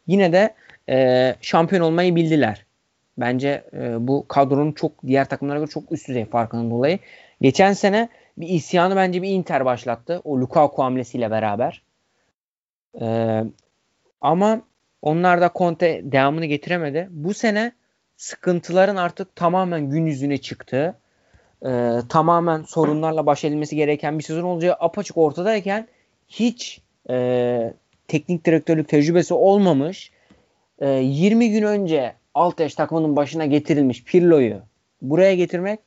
Yine de e, şampiyon olmayı bildiler. Bence e, bu kadronun çok diğer takımlara göre çok üst düzey farkının dolayı. Geçen sene bir isyanı bence bir Inter başlattı. O Lukaku hamlesiyle beraber. E, ama onlar da Conte devamını getiremedi. Bu sene sıkıntıların artık tamamen gün yüzüne çıktığı, e, tamamen sorunlarla baş edilmesi gereken bir sezon olacağı apaçık ortadayken hiç e, teknik direktörlük tecrübesi olmamış, e, 20 gün önce alt yaş takımının başına getirilmiş Pirlo'yu buraya getirmek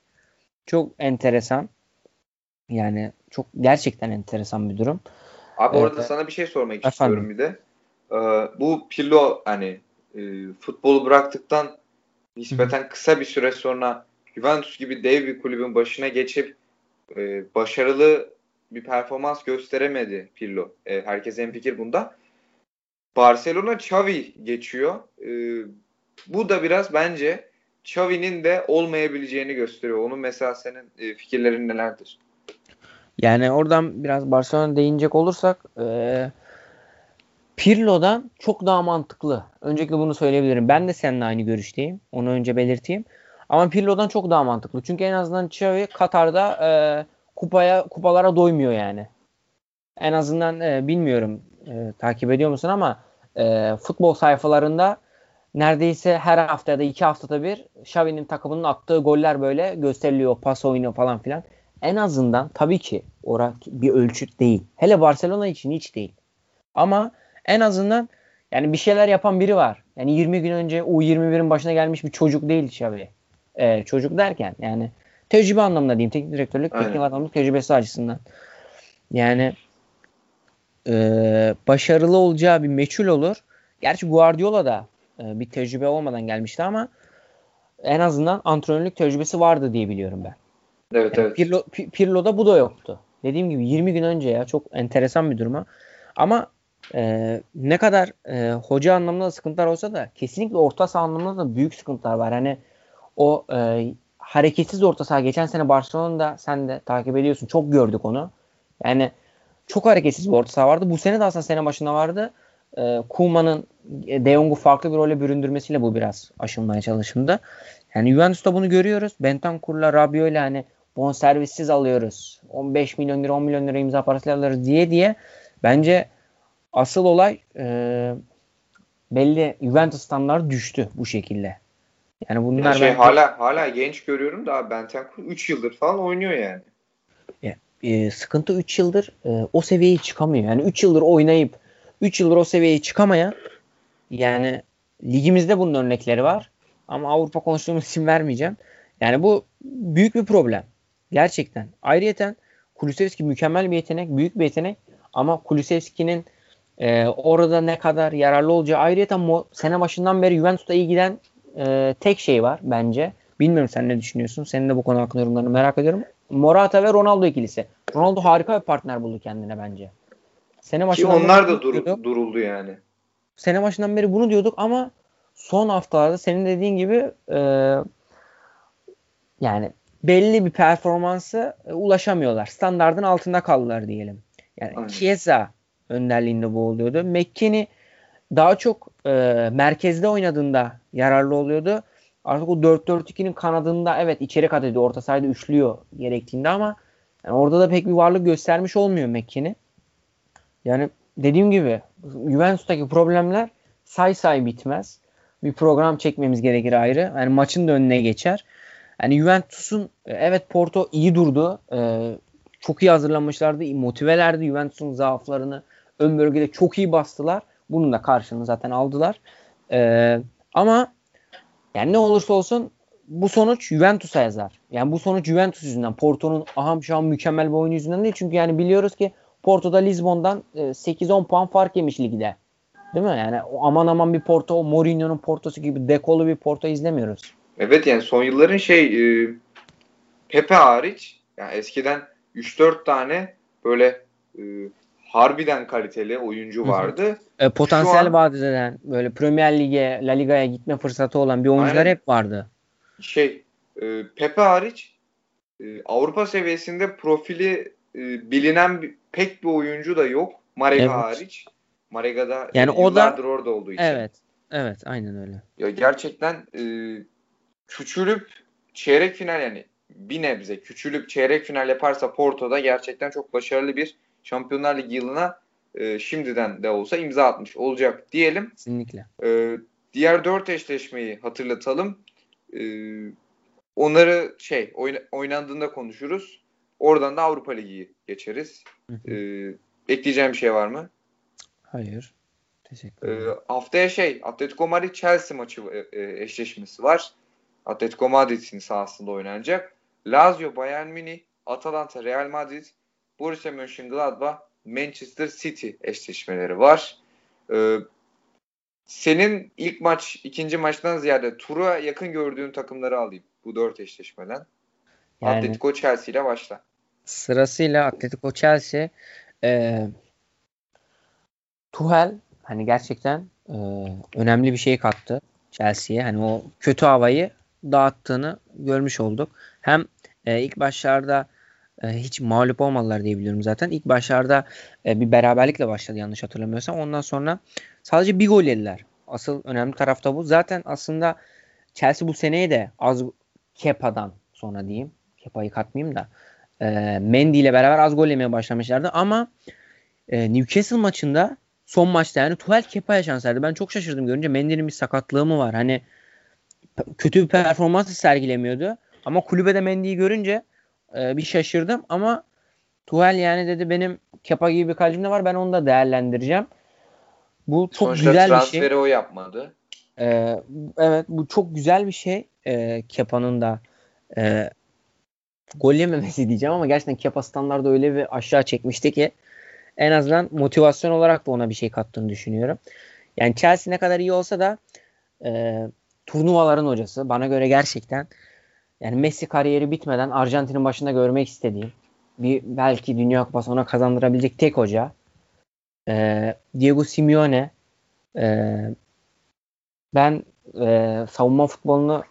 çok enteresan. Yani çok gerçekten enteresan bir durum. Abi orada ee, sana bir şey sormak efendim. istiyorum bir de. Ee, bu Pirlo hani e, futbolu bıraktıktan nispeten kısa bir süre sonra Juventus gibi dev bir kulübün başına geçip e, başarılı bir performans gösteremedi Pirlo. E, herkes en fikir bunda. Barcelona Xavi geçiyor. E, bu da biraz bence Xavi'nin de olmayabileceğini gösteriyor. Onun mesela senin e, fikirlerin nelerdir? Yani oradan biraz Barcelona değinecek olursak e, Pirlo'dan çok daha mantıklı. Öncelikle bunu söyleyebilirim. Ben de seninle aynı görüşteyim. Onu önce belirteyim. Ama Pirlo'dan çok daha mantıklı. Çünkü en azından Xavi Katar'da e, kupaya kupalara doymuyor yani. En azından e, bilmiyorum e, takip ediyor musun ama e, futbol sayfalarında neredeyse her hafta ya da iki haftada bir Xavi'nin takımının attığı goller böyle gösteriliyor. Pas oyunu falan filan. En azından tabii ki orak bir ölçüt değil. Hele Barcelona için hiç değil. Ama en azından yani bir şeyler yapan biri var. Yani 20 gün önce U21'in başına gelmiş bir çocuk değil Xavi. Ee, çocuk derken yani tecrübe anlamında diyeyim. Teknik direktörlük, teknik adamlık tecrübesi açısından. Yani e, başarılı olacağı bir meçhul olur. Gerçi Guardiola da e, bir tecrübe olmadan gelmişti ama en azından antrenörlük tecrübesi vardı diye biliyorum ben. Evet yani evet. Pirlo, Pirlo'da bu da yoktu. Dediğim gibi 20 gün önce ya çok enteresan bir duruma. Ama e, ne kadar e, hoca anlamında da sıkıntılar olsa da kesinlikle orta saha anlamında da büyük sıkıntılar var. Hani o e, hareketsiz orta saha geçen sene Barcelona'da sen de takip ediyorsun. Çok gördük onu. Yani çok hareketsiz bir orta saha vardı. Bu sene de aslında sene başında vardı. E, Kuman'ın De Jong'u farklı bir role büründürmesiyle bu biraz aşılmaya çalışıldı. Yani Juventus'ta bunu görüyoruz. Bentancur'la Rabiot'la hani bonservissiz alıyoruz. 15 milyon lira 10 milyon lira imza parası alırız diye diye bence asıl olay e, belli Juventus standartları düştü bu şekilde. Yani bunlar yani şey, bence... hala hala genç görüyorum da Bentancur 3 yıldır falan oynuyor yani. Ya, e, sıkıntı 3 yıldır e, o seviyeye çıkamıyor. Yani 3 yıldır oynayıp 3 yıldır o seviyeye çıkamayan yani ligimizde bunun örnekleri var. Ama Avrupa konuştuğumuz için vermeyeceğim. Yani bu büyük bir problem. Gerçekten. Ayrıyeten Kulusevski mükemmel bir yetenek, büyük bir yetenek. Ama Kulusevski'nin e, orada ne kadar yararlı olacağı ayrıyeten mo- sene başından beri Juventus'ta iyi giden e, tek şey var bence. Bilmiyorum sen ne düşünüyorsun. Senin de bu konu hakkında yorumlarını merak ediyorum. Morata ve Ronaldo ikilisi. Ronaldo harika bir partner buldu kendine bence. Sene başından Ki onlar da dur, duruldu yani. Sene başından beri bunu diyorduk ama son haftalarda senin dediğin gibi e, yani belli bir performansı e, ulaşamıyorlar. Standardın altında kaldılar diyelim. Yani Aynen. Chiesa önderliğinde bu oluyordu. McKinney daha çok e, merkezde oynadığında yararlı oluyordu. Artık o 4-4-2'nin kanadında evet içeri kat ediyor. Orta sahada üçlüyor gerektiğinde ama yani orada da pek bir varlık göstermiş olmuyor McKinney. Yani dediğim gibi Juventus'taki problemler say say bitmez. Bir program çekmemiz gerekir ayrı. Yani maçın da önüne geçer. Yani Juventus'un evet Porto iyi durdu. Ee, çok iyi hazırlanmışlardı. Motivelerdi. Juventus'un zaaflarını ön bölgede çok iyi bastılar. Bunun da karşılığını zaten aldılar. Ee, ama yani ne olursa olsun bu sonuç Juventus'a yazar. Yani bu sonuç Juventus yüzünden. Porto'nun aham şu an mükemmel bir oyun yüzünden değil. Çünkü yani biliyoruz ki Porto'da Lisbon'dan 8-10 puan fark yemiş ligde. Değil mi? Yani aman aman bir Porto, Mourinho'nun Porto'su gibi dekolu bir Porto izlemiyoruz. Evet yani son yılların şey e, Pepe hariç yani eskiden 3-4 tane böyle e, harbiden kaliteli oyuncu vardı. E, potansiyel an, vaat eden böyle Premier Lig'e, La Liga'ya gitme fırsatı olan bir oyuncular aynen. hep vardı. Şey e, Pepe hariç e, Avrupa seviyesinde profili e, bilinen bir, pek bir oyuncu da yok. Marega evet. hariç. Marega'da yani o da orada olduğu için. Evet. Evet, aynen öyle. Ya gerçekten e, küçülüp çeyrek final yani bir nebze küçülüp çeyrek final yaparsa Porto'da gerçekten çok başarılı bir Şampiyonlar Ligi yılına e, şimdiden de olsa imza atmış olacak diyelim. Kesinlikle. E, diğer dört eşleşmeyi hatırlatalım. E, onları şey oynandığında konuşuruz. Oradan da Avrupa Ligi'yi geçeriz. E, ekleyeceğim bir şey var mı? Hayır. Teşekkür ederim. E, haftaya şey Atletico Madrid Chelsea maçı e, e, eşleşmesi var. Atletico Madrid'in sahasında oynanacak. Lazio, Bayern Münih, Atalanta, Real Madrid, Borussia Mönchengladbach, Manchester City eşleşmeleri var. Ee, senin ilk maç, ikinci maçtan ziyade tura yakın gördüğün takımları alayım bu dört eşleşmeden. Yani, Atletico Chelsea ile başla. Sırasıyla Atletico Chelsea e, Tuhel hani gerçekten e, önemli bir şey kattı Chelsea'ye. Hani o kötü havayı dağıttığını görmüş olduk. Hem e, ilk başlarda hiç mağlup olmadılar diye biliyorum zaten. İlk başlarda e, bir beraberlikle başladı yanlış hatırlamıyorsam. Ondan sonra sadece bir gol yediler. Asıl önemli tarafta bu. Zaten aslında Chelsea bu seneye de az Kepa'dan sonra diyeyim. Kepa'yı katmayayım da. E, Mendy ile beraber az gol yemeye başlamışlardı ama e, Newcastle maçında son maçta yani Tuchel Kepa'ya şans verdi. Ben çok şaşırdım görünce Mendy'nin bir sakatlığı mı var? Hani kötü bir performans sergilemiyordu. Ama kulübede Mendy'yi görünce e, bir şaşırdım ama Tuhel yani dedi benim Kepa gibi bir kalecim de var ben onu da değerlendireceğim. Bu çok Sonuçta güzel bir şey. transferi o yapmadı. Ee, evet bu çok güzel bir şey. Ee, Kepa'nın da e, gol yememesi diyeceğim ama gerçekten Kepa standardı öyle bir aşağı çekmişti ki en azından motivasyon olarak da ona bir şey kattığını düşünüyorum. Yani Chelsea ne kadar iyi olsa da e, turnuvaların hocası bana göre gerçekten yani Messi kariyeri bitmeden Arjantin'in başında görmek istediğim bir belki Dünya Kupası ona kazandırabilecek tek hoca e, Diego Simeone e, ben e, savunma futbolunu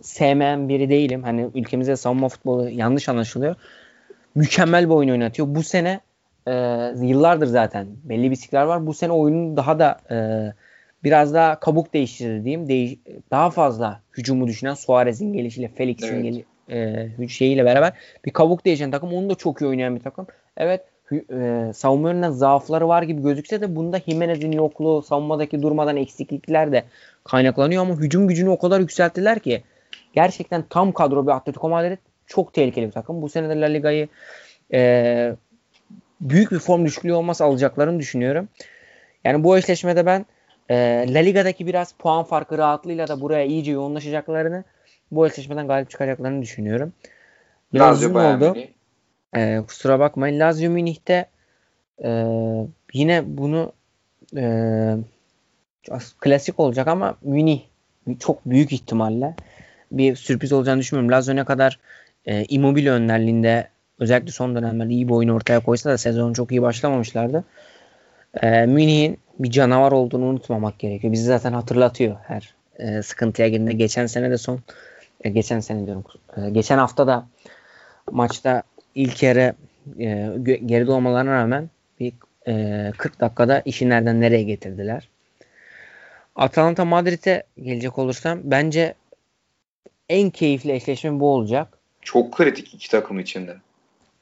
sevmeyen biri değilim. Hani ülkemizde savunma futbolu yanlış anlaşılıyor. Mükemmel bir oyun oynatıyor. Bu sene e, yıllardır zaten belli bir var. Bu sene oyunun daha da e, biraz daha kabuk değiştirdi diyeyim. Değiş daha fazla hücumu düşünen Suarez'in gelişiyle Felix'in evet. geli e, şeyiyle beraber bir kabuk değişen takım. Onu da çok iyi oynayan bir takım. Evet e, savunma yönünden zaafları var gibi gözükse de bunda Jimenez'in yokluğu, savunmadaki durmadan eksiklikler de kaynaklanıyor ama hücum gücünü o kadar yükselttiler ki gerçekten tam kadro bir Atletico Madrid çok tehlikeli bir takım. Bu sene de La Liga'yı e, büyük bir form düşüklüğü olmaz alacaklarını düşünüyorum. Yani bu eşleşmede ben e, La Liga'daki biraz puan farkı rahatlığıyla da buraya iyice yoğunlaşacaklarını bu eşleşmeden galip çıkacaklarını düşünüyorum. Biraz Lazio oldu. E, kusura bakmayın. Lazio Münih'te e, yine bunu e, klasik olacak ama Münih çok büyük ihtimalle bir sürpriz olacağını düşünmüyorum. Lazio ne kadar e, Immobile önlerliğinde özellikle son dönemlerde iyi bir oyun ortaya koysa da sezonu çok iyi başlamamışlardı. E, Münih'in bir canavar olduğunu unutmamak gerekiyor. Bizi zaten hatırlatıyor her e, sıkıntıya girdiğinde. Geçen sene de son e, geçen sene diyorum. E, geçen hafta da maçta ilk yarı e, geride olmalarına rağmen bir e, 40 dakikada işi nereden nereye getirdiler. Atalanta Madrid'e gelecek olursam bence en keyifli eşleşme bu olacak. Çok kritik iki takım içinde.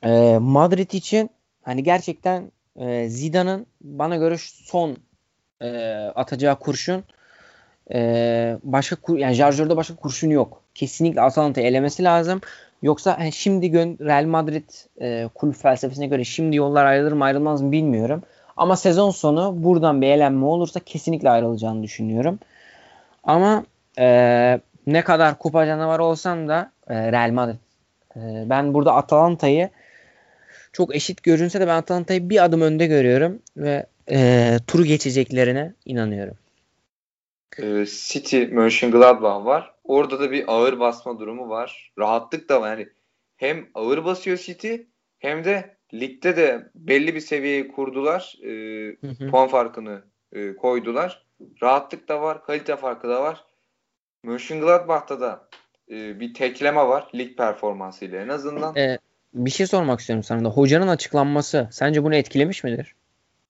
E, Madrid için hani gerçekten e, Zidane'ın bana göre son e, atacağı kurşun e, başka kur, yani Jarjör'de başka kurşun yok. Kesinlikle Atalanta'yı elemesi lazım. Yoksa yani şimdi Real Madrid e, kulüp felsefesine göre şimdi yollar ayrılır mı ayrılmaz mı bilmiyorum. Ama sezon sonu buradan bir elenme olursa kesinlikle ayrılacağını düşünüyorum. Ama e, ne kadar kupa canavarı olsam da e, Real Madrid. E, ben burada Atalanta'yı çok eşit görünse de ben Atalanta'yı bir adım önde görüyorum ve e, turu geçeceklerine inanıyorum. E, City Mönchengladbach var. Orada da bir ağır basma durumu var. Rahatlık da var. Yani hem ağır basıyor City hem de ligde de belli bir seviyeyi kurdular. E, hı hı. Puan farkını e, koydular. Rahatlık da var. Kalite farkı da var. Mönchengladbach'ta da e, bir tekleme var lig performansıyla en azından. E, bir şey sormak istiyorum sana da. Hocanın açıklanması sence bunu etkilemiş midir?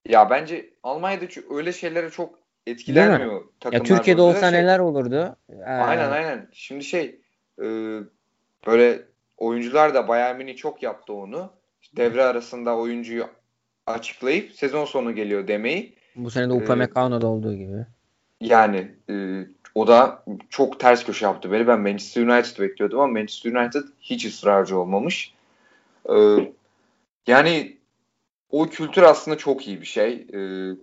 Ya bence Almanya'da öyle şeylere çok etkilenmiyor takımlar. Ya Türkiye'de olsa şey, neler olurdu? Ee... Aynen aynen. Şimdi şey e, böyle oyuncular da Bayern Münih çok yaptı onu. Devre arasında oyuncuyu açıklayıp sezon sonu geliyor demeyi. Bu sene de ee, Upamecano'da olduğu gibi. Yani e, o da çok ters köşe yaptı beni. Ben Manchester United bekliyordum ama Manchester United hiç ısrarcı olmamış. Ee, yani o kültür aslında çok iyi bir şey. Ee,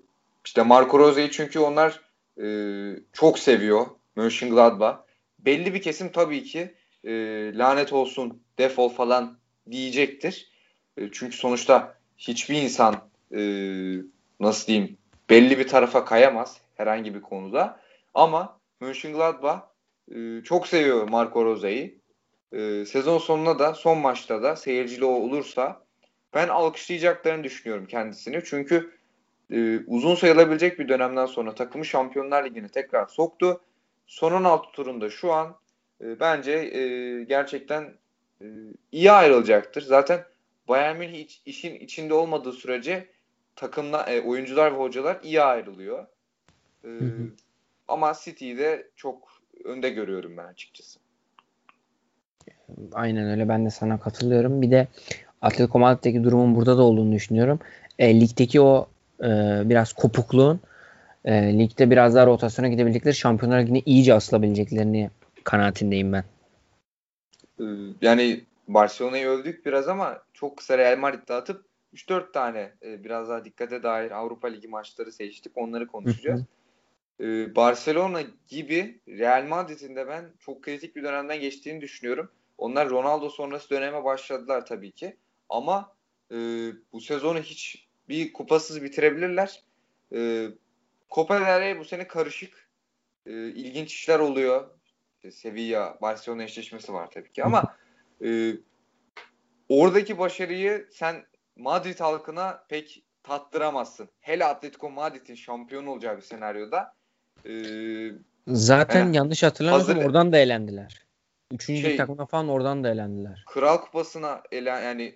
işte Marco Rose'yi çünkü onlar e, çok seviyor Mönchengladbach. Belli bir kesim tabii ki e, lanet olsun, defol falan diyecektir. E, çünkü sonuçta hiçbir insan e, nasıl diyeyim belli bir tarafa kayamaz herhangi bir konuda. Ama Mönchengladbach e, çok seviyor Marco Rose'yi. E, sezon sonuna da son maçta da seyircili olursa ben alkışlayacaklarını düşünüyorum kendisini. Çünkü e, uzun sayılabilecek bir dönemden sonra takımı Şampiyonlar Ligi'ne tekrar soktu. Son 16 turunda şu an e, bence e, gerçekten e, iyi ayrılacaktır. Zaten Bayern Münih iç, işin içinde olmadığı sürece takımla e, oyuncular ve hocalar iyi ayrılıyor. E. Ama City'yi de çok önde görüyorum ben açıkçası. Aynen öyle ben de sana katılıyorum. Bir de Atletico Madrid'deki durumun burada da olduğunu düşünüyorum. E, ligdeki o e, biraz kopukluğun e, ligde biraz daha rotasyona gidebildikleri Şampiyonlar Ligi'ne iyice asılabileceklerini kanaatindeyim ben. Ee, yani Barcelona'yı övdük biraz ama çok kısa Real Madrid'de atıp 3-4 tane e, biraz daha dikkate dair Avrupa Ligi maçları seçtik. Onları konuşacağız. Ee, Barcelona gibi Real Madrid'in de ben çok kritik bir dönemden geçtiğini düşünüyorum. Onlar Ronaldo sonrası döneme başladılar tabii ki. Ama e, bu sezonu hiç bir kupasız bitirebilirler. E, Copa del Rey bu sene karışık. E, ilginç işler oluyor. İşte Sevilla, Barcelona eşleşmesi var tabii ki ama e, oradaki başarıyı sen Madrid halkına pek tattıramazsın. Hele Atletico Madrid'in şampiyon olacağı bir senaryoda. E, Zaten yani, yanlış hatırlamıyorsam oradan da elendiler. Üçüncü şey, takımda falan oradan da elendiler. Kral Kupası'na elen yani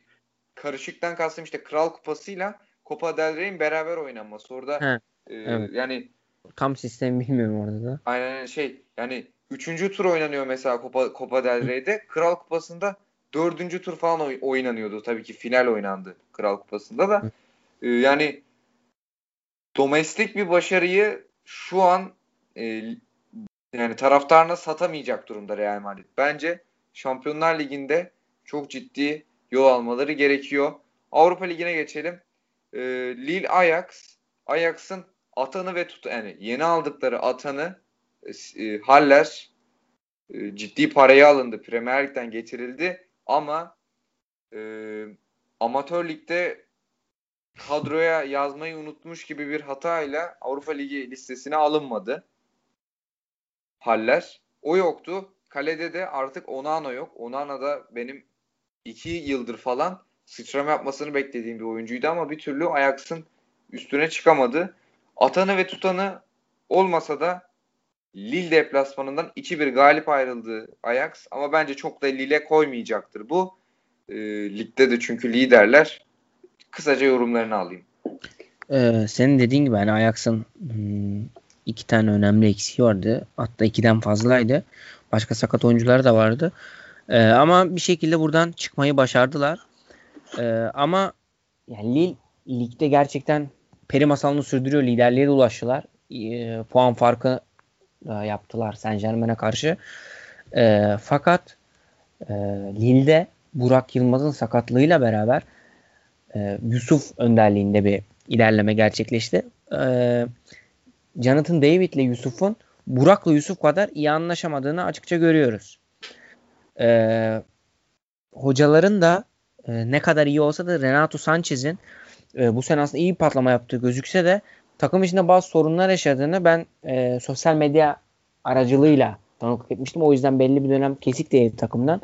karışıktan kastım işte Kral Kupası'yla Copa del Rey'in beraber oynanması. Orada He, e, evet. yani tam sistemi bilmiyorum orada da. Aynen şey yani üçüncü tur oynanıyor mesela Copa, Copa del Rey'de. Kral Kupası'nda dördüncü tur falan oynanıyordu. Tabii ki final oynandı Kral Kupası'nda da. E, yani domestik bir başarıyı şu an e, yani taraftarına satamayacak durumda Real Madrid. Bence Şampiyonlar Ligi'nde çok ciddi yol almaları gerekiyor. Avrupa Ligi'ne geçelim e, Lille Ajax Ajax'ın atanı ve tut yani yeni aldıkları atanı e, Haller e, ciddi paraya alındı. Premier Lig'den getirildi ama e, amatör ligde kadroya yazmayı unutmuş gibi bir hatayla Avrupa Ligi listesine alınmadı. Haller. O yoktu. kalede de artık Onana yok. Onana da benim iki yıldır falan sıçrama yapmasını beklediğim bir oyuncuydu ama bir türlü Ajax'ın üstüne çıkamadı. Atanı ve tutanı olmasa da Lille deplasmanından 2-1 galip ayrıldı Ajax ama bence çok da Lille koymayacaktır bu. E, ligde de çünkü liderler. Kısaca yorumlarını alayım. Ee, senin dediğin gibi yani Ajax'ın hmm, iki tane önemli eksiği vardı. Hatta ikiden fazlaydı. Başka sakat oyuncular da vardı. Ee, ama bir şekilde buradan çıkmayı başardılar. Ee, ama yani Lille ligde gerçekten peri masalını sürdürüyor. Liderliğe de ulaştılar. Ee, puan farkı da yaptılar Saint Germain'e karşı. Ee, fakat e, Lille'de Burak Yılmaz'ın sakatlığıyla beraber e, Yusuf önderliğinde bir ilerleme gerçekleşti. E, Jonathan David ile Yusuf'un Burak'la Yusuf kadar iyi anlaşamadığını açıkça görüyoruz. E, hocaların da e, ne kadar iyi olsa da Renato Sanchez'in e, bu sene aslında iyi patlama yaptığı gözükse de takım içinde bazı sorunlar yaşadığını ben e, sosyal medya aracılığıyla tanıklık etmiştim. O yüzden belli bir dönem kesik değildi takımdan.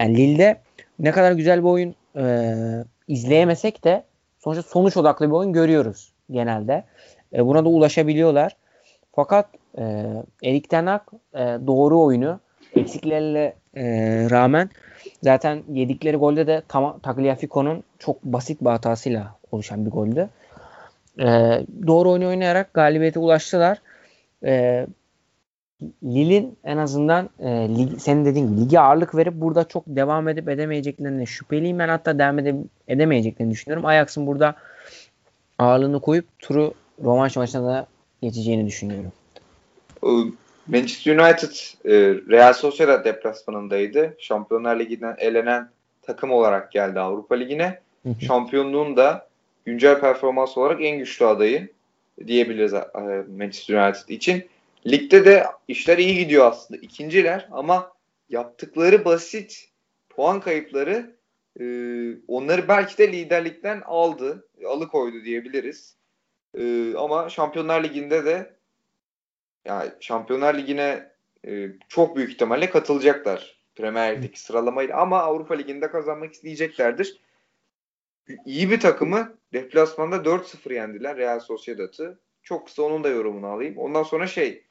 Yani Lille'de ne kadar güzel bir oyun e, izleyemesek de sonuçta sonuç odaklı bir oyun görüyoruz genelde. E, buna da ulaşabiliyorlar. Fakat e, Erik Ten e, doğru oyunu eksiklerle e, rağmen zaten yedikleri golde de tam, Tagliafico'nun çok basit bir hatasıyla oluşan bir goldü. E, doğru oyunu oynayarak galibiyete ulaştılar. E, Lille'in en azından e, lig, senin dediğin gibi lige ağırlık verip burada çok devam edip edemeyeceklerine şüpheliyim. Ben hatta devam edemeyeceklerini düşünüyorum. Ajax'ın burada ağırlığını koyup turu rövanş maçına da geçeceğini düşünüyorum. Manchester United e, Real Sociedad deplasmanındaydı. Şampiyonlar Ligi'nden elenen takım olarak geldi Avrupa Ligi'ne. Şampiyonluğun da güncel performans olarak en güçlü adayı diyebiliriz e, Manchester United için. Ligde de işler iyi gidiyor aslında. İkinciler ama yaptıkları basit puan kayıpları e, onları belki de liderlikten aldı, alıkoydu diyebiliriz. E, ama Şampiyonlar Ligi'nde de yani Şampiyonlar Ligi'ne e, çok büyük ihtimalle katılacaklar Premier Lig'deki sıralamayla ama Avrupa Ligi'nde kazanmak isteyeceklerdir. İyi bir takımı deplasmanda 4-0 yendiler Real Sociedad'ı. Çok kısa onun da yorumunu alayım. Ondan sonra şey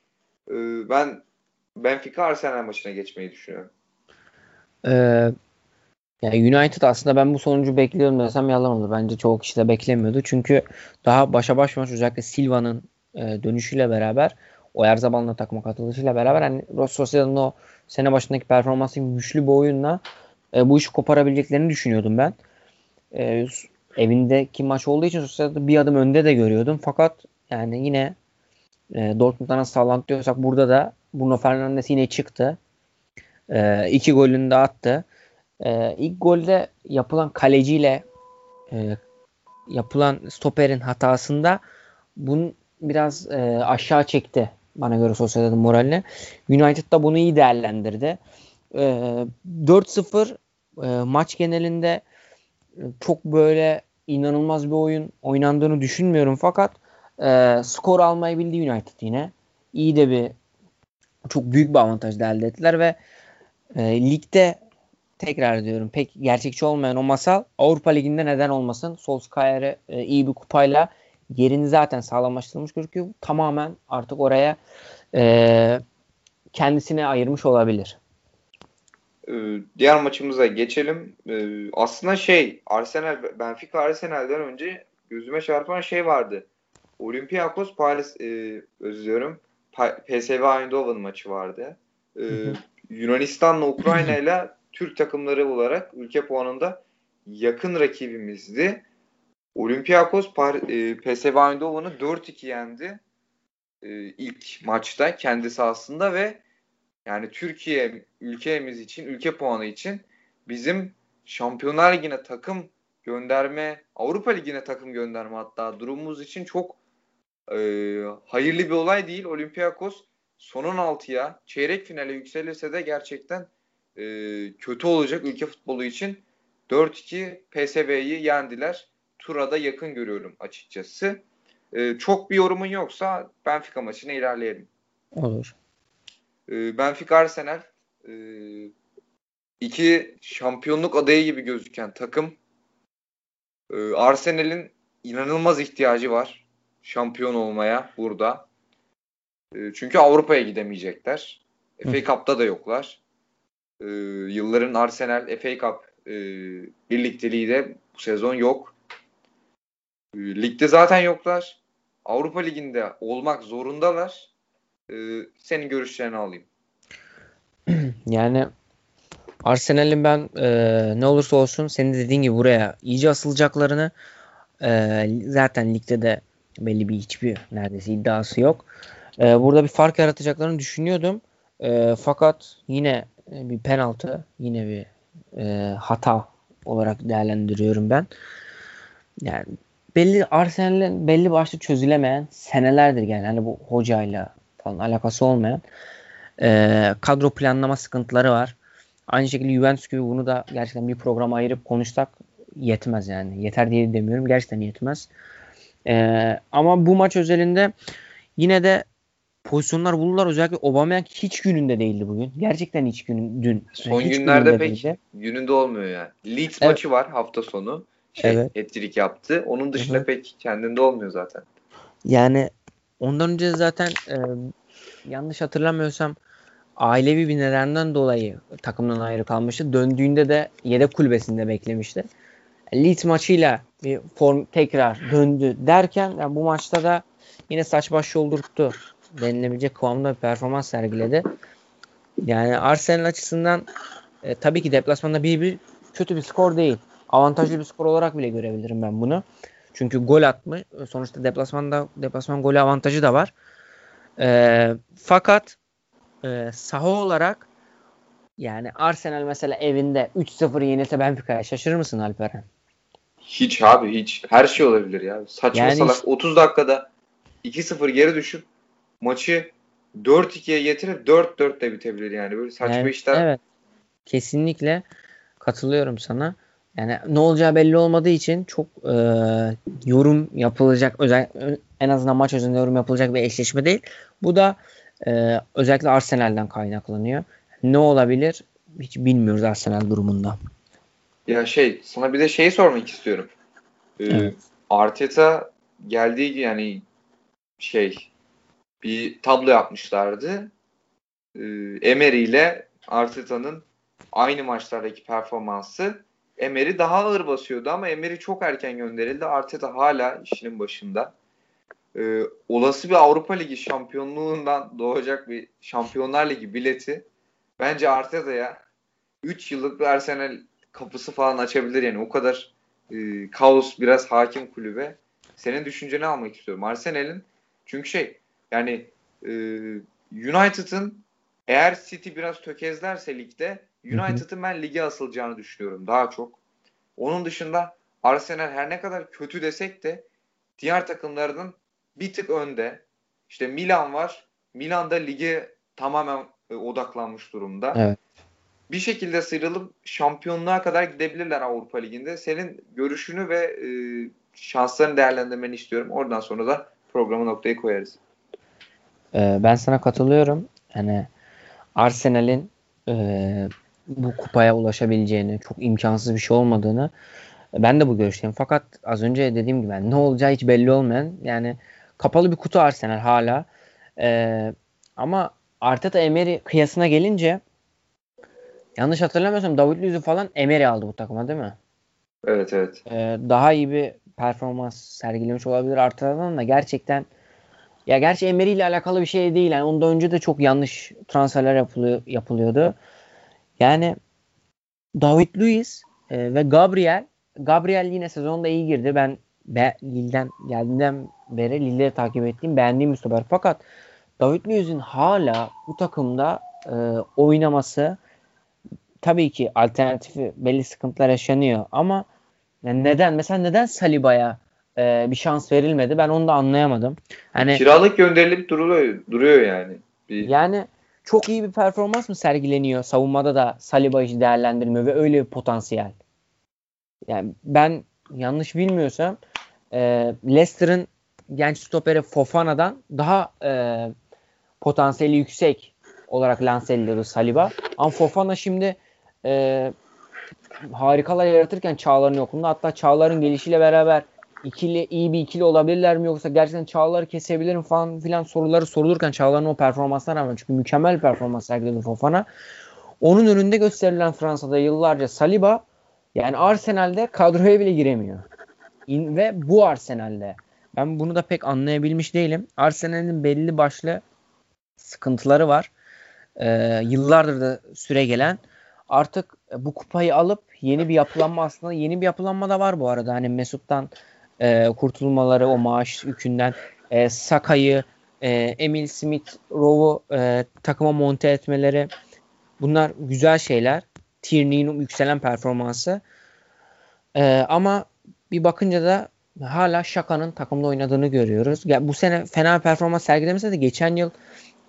e, ben Benfica Arsenal maçına geçmeyi düşünüyorum. Ee, yani United aslında ben bu sonucu bekliyorum desem yalan olur. Bence çoğu kişi de beklemiyordu. Çünkü daha başa baş maç özellikle Silva'nın e, dönüşüyle beraber Oyarzabal'ın takıma katılışıyla beraber hani Sociedad'ın o sene başındaki performansı güçlü bir oyunla e, bu işi koparabileceklerini düşünüyordum ben. E, evindeki maç olduğu için Sociedad'ı bir adım önde de görüyordum. Fakat yani yine e, Dortmund'dan nasıl sağlantıyorsak burada da Bruno Fernandes yine çıktı. E, iki golünü de attı. E, ilk golde yapılan kaleciyle e, yapılan stoperin hatasında bunun biraz e, aşağı çekti bana göre Sociedad'ın moralini. United da bunu iyi değerlendirdi. E, 4-0 e, maç genelinde e, çok böyle inanılmaz bir oyun oynandığını düşünmüyorum fakat e, skor almayı bildi United yine. İyi de bir çok büyük bir avantaj elde ettiler ve e, ligde tekrar diyorum pek gerçekçi olmayan o masal Avrupa Ligi'nde neden olmasın? Solskjaer'e e, iyi bir kupayla yerini zaten sağlamlaştırılmış gözüküyor. Tamamen artık oraya e, kendisine ayırmış olabilir. Ee, diğer maçımıza geçelim. Ee, aslında şey Arsenal Benfica Arsenal'den önce gözüme çarpan şey vardı. Olympiakos Paris e, özlüyorum. PSV Eindhoven maçı vardı. Ee, Yunanistan'la Ukrayna ile Türk takımları olarak ülke puanında yakın rakibimizdi. Olympiakos e, PSV Eindhoven'ı 4-2 yendi e, ilk maçta kendi sahasında ve yani Türkiye ülkemiz için, ülke puanı için bizim Şampiyonlar Ligi'ne takım gönderme, Avrupa Ligi'ne takım gönderme hatta durumumuz için çok e, hayırlı bir olay değil. Olympiakos son 16'ya çeyrek finale yükselirse de gerçekten e, kötü olacak ülke futbolu için. 4-2 PSV'yi yendiler. Tura da yakın görüyorum açıkçası. E, çok bir yorumun yoksa Benfica maçına ilerleyelim. Olur. E, Benfica Arsenal e, iki şampiyonluk adayı gibi gözüken takım e, Arsenal'in inanılmaz ihtiyacı var şampiyon olmaya burada. E, çünkü Avrupa'ya gidemeyecekler. FA Cup'ta da yoklar. E, yılların Arsenal FA Cup e, birlikteliği de bu sezon yok. E, ligde zaten yoklar. Avrupa Ligi'nde olmak zorundalar. E, senin görüşlerini alayım. Yani Arsenal'in ben e, ne olursa olsun senin dediğin gibi buraya iyice asılacaklarını e, zaten ligde de belli bir hiçbir neredeyse iddiası yok. E, burada bir fark yaratacaklarını düşünüyordum. E, fakat yine bir penaltı, yine bir e, hata olarak değerlendiriyorum ben. Yani belli Arsenal'in belli başlı çözülemeyen senelerdir yani hani bu hocayla falan alakası olmayan e, kadro planlama sıkıntıları var. Aynı şekilde Juventus gibi bunu da gerçekten bir programa ayırıp konuşsak yetmez yani. Yeter diye demiyorum. Gerçekten yetmez. E, ama bu maç özelinde yine de pozisyonlar buldular. Özellikle Aubameyang hiç gününde değildi bugün. Gerçekten hiç günün dün. Son hiç günlerde pek değildi. gününde olmuyor yani. Leeds evet. maçı var hafta sonu. Şey, evet. Ettirik yaptı. Onun dışında Hı-hı. pek kendinde olmuyor zaten. Yani ondan önce zaten e, yanlış hatırlamıyorsam ailevi bir nedenden dolayı takımdan ayrı kalmıştı. Döndüğünde de yedek kulübesinde beklemişti. Leeds maçıyla bir form tekrar döndü derken yani bu maçta da yine saç baş yoldurttu denilebilecek kıvamda bir performans sergiledi. Yani Arsenal açısından e, tabii ki deplasmanda bir bir kötü bir skor değil. Avantajlı bir skor olarak bile görebilirim ben bunu. Çünkü gol atmış. Sonuçta deplasmanda deplasman golü avantajı da var. E, fakat e, saha olarak yani Arsenal mesela evinde 3-0 yenilse Benfica'ya şaşırır mısın Alperen? Hiç abi hiç. Her şey olabilir ya. Saçma yani salak. Işte, 30 dakikada 2-0 geri düşüp maçı 4-2'ye getirip 4-4 de bitebilir yani. Böyle saçma yani, işler. Evet. Kesinlikle katılıyorum sana. Yani ne olacağı belli olmadığı için çok e, yorum yapılacak özel en azından maç özelinde yorum yapılacak bir eşleşme değil. Bu da e, özellikle Arsenal'den kaynaklanıyor. Ne olabilir hiç bilmiyoruz Arsenal durumunda. Ya şey sana bir de şey sormak istiyorum. Ee, evet. Arteta geldiği yani şey bir tablo yapmışlardı. Ee, Emery ile Arteta'nın aynı maçlardaki performansı Emery daha ağır basıyordu ama Emery çok erken gönderildi. Arteta hala işinin başında. Ee, olası bir Avrupa Ligi şampiyonluğundan doğacak bir Şampiyonlar Ligi bileti bence Arteta'ya 3 yıllık bir Arsenal kapısı falan açabilir yani o kadar e, kaos biraz hakim kulübe. Senin düşünceni almak istiyorum. Arsenal'in çünkü şey yani e, United'ın eğer City biraz tökezlerse ligde United'ın ben lige asılacağını düşünüyorum daha çok. Onun dışında Arsenal her ne kadar kötü desek de diğer takımlarının bir tık önde. İşte Milan var. Milan da lige tamamen e, odaklanmış durumda. Evet. Bir şekilde sıyrılıp şampiyonluğa kadar gidebilirler Avrupa Ligi'nde. Senin görüşünü ve e, şanslarını değerlendirmeni istiyorum. Oradan sonra da programı noktayı koyarız. Ee, ben sana katılıyorum. Yani Arsenal'in e, bu kupaya ulaşabileceğini, çok imkansız bir şey olmadığını ben de bu görüşteyim. Fakat az önce dediğim gibi yani ne olacağı hiç belli olmayan yani kapalı bir kutu Arsenal hala. Ee, ama Arteta Emery kıyasına gelince yanlış hatırlamıyorsam David Luiz'i falan Emery aldı bu takıma değil mi? Evet evet. Ee, daha iyi bir performans sergilemiş olabilir Arteta'dan da gerçekten ya gerçi Emery ile alakalı bir şey değil. Yani ondan önce de çok yanlış transferler yapılıyor, yapılıyordu. Yani David Luiz e, ve Gabriel Gabriel yine sezonda iyi girdi. Ben be, Lille'den geldiğinden beri Lille'leri takip ettiğim beğendiğim bir stoper. Fakat David Luiz'in hala bu takımda e, oynaması tabii ki alternatifi belli sıkıntılar yaşanıyor ama yani neden mesela neden Saliba'ya e, bir şans verilmedi ben onu da anlayamadım. Hani kiralık gönderilip duruyor duruyor yani. Bir... Yani çok iyi bir performans mı sergileniyor savunmada da Saliba hiç değerlendirmiyor ve öyle bir potansiyel. Yani ben yanlış bilmiyorsam e, Leicester'ın genç stoperi Fofana'dan daha e, potansiyeli yüksek olarak lanse ediliyordu Saliba. Ama Fofana şimdi e, harikalar yaratırken Çağlar'ın yokluğunda hatta Çağlar'ın gelişiyle beraber ikili iyi bir ikili olabilirler mi yoksa gerçekten Çağlar'ı kesebilir mi falan filan soruları sorulurken Çağlar'ın o performansına rağmen çünkü mükemmel performans sergiledi Fofana. Onun önünde gösterilen Fransa'da yıllarca Saliba yani Arsenal'de kadroya bile giremiyor. İn, ve bu Arsenal'de ben bunu da pek anlayabilmiş değilim. Arsenal'in belli başlı sıkıntıları var. Ee, yıllardır da süre gelen. Artık bu kupayı alıp yeni bir yapılanma aslında yeni bir yapılanma da var bu arada. Hani Mesut'tan e, kurtulmaları o maaş yükünden e, Saka'yı e, Emil Smith Rowe'u e, takıma monte etmeleri bunlar güzel şeyler. Tierney'in yükselen performansı. E, ama bir bakınca da hala Şaka'nın takımda oynadığını görüyoruz. Ya, bu sene fena performans sergilemese de geçen yıl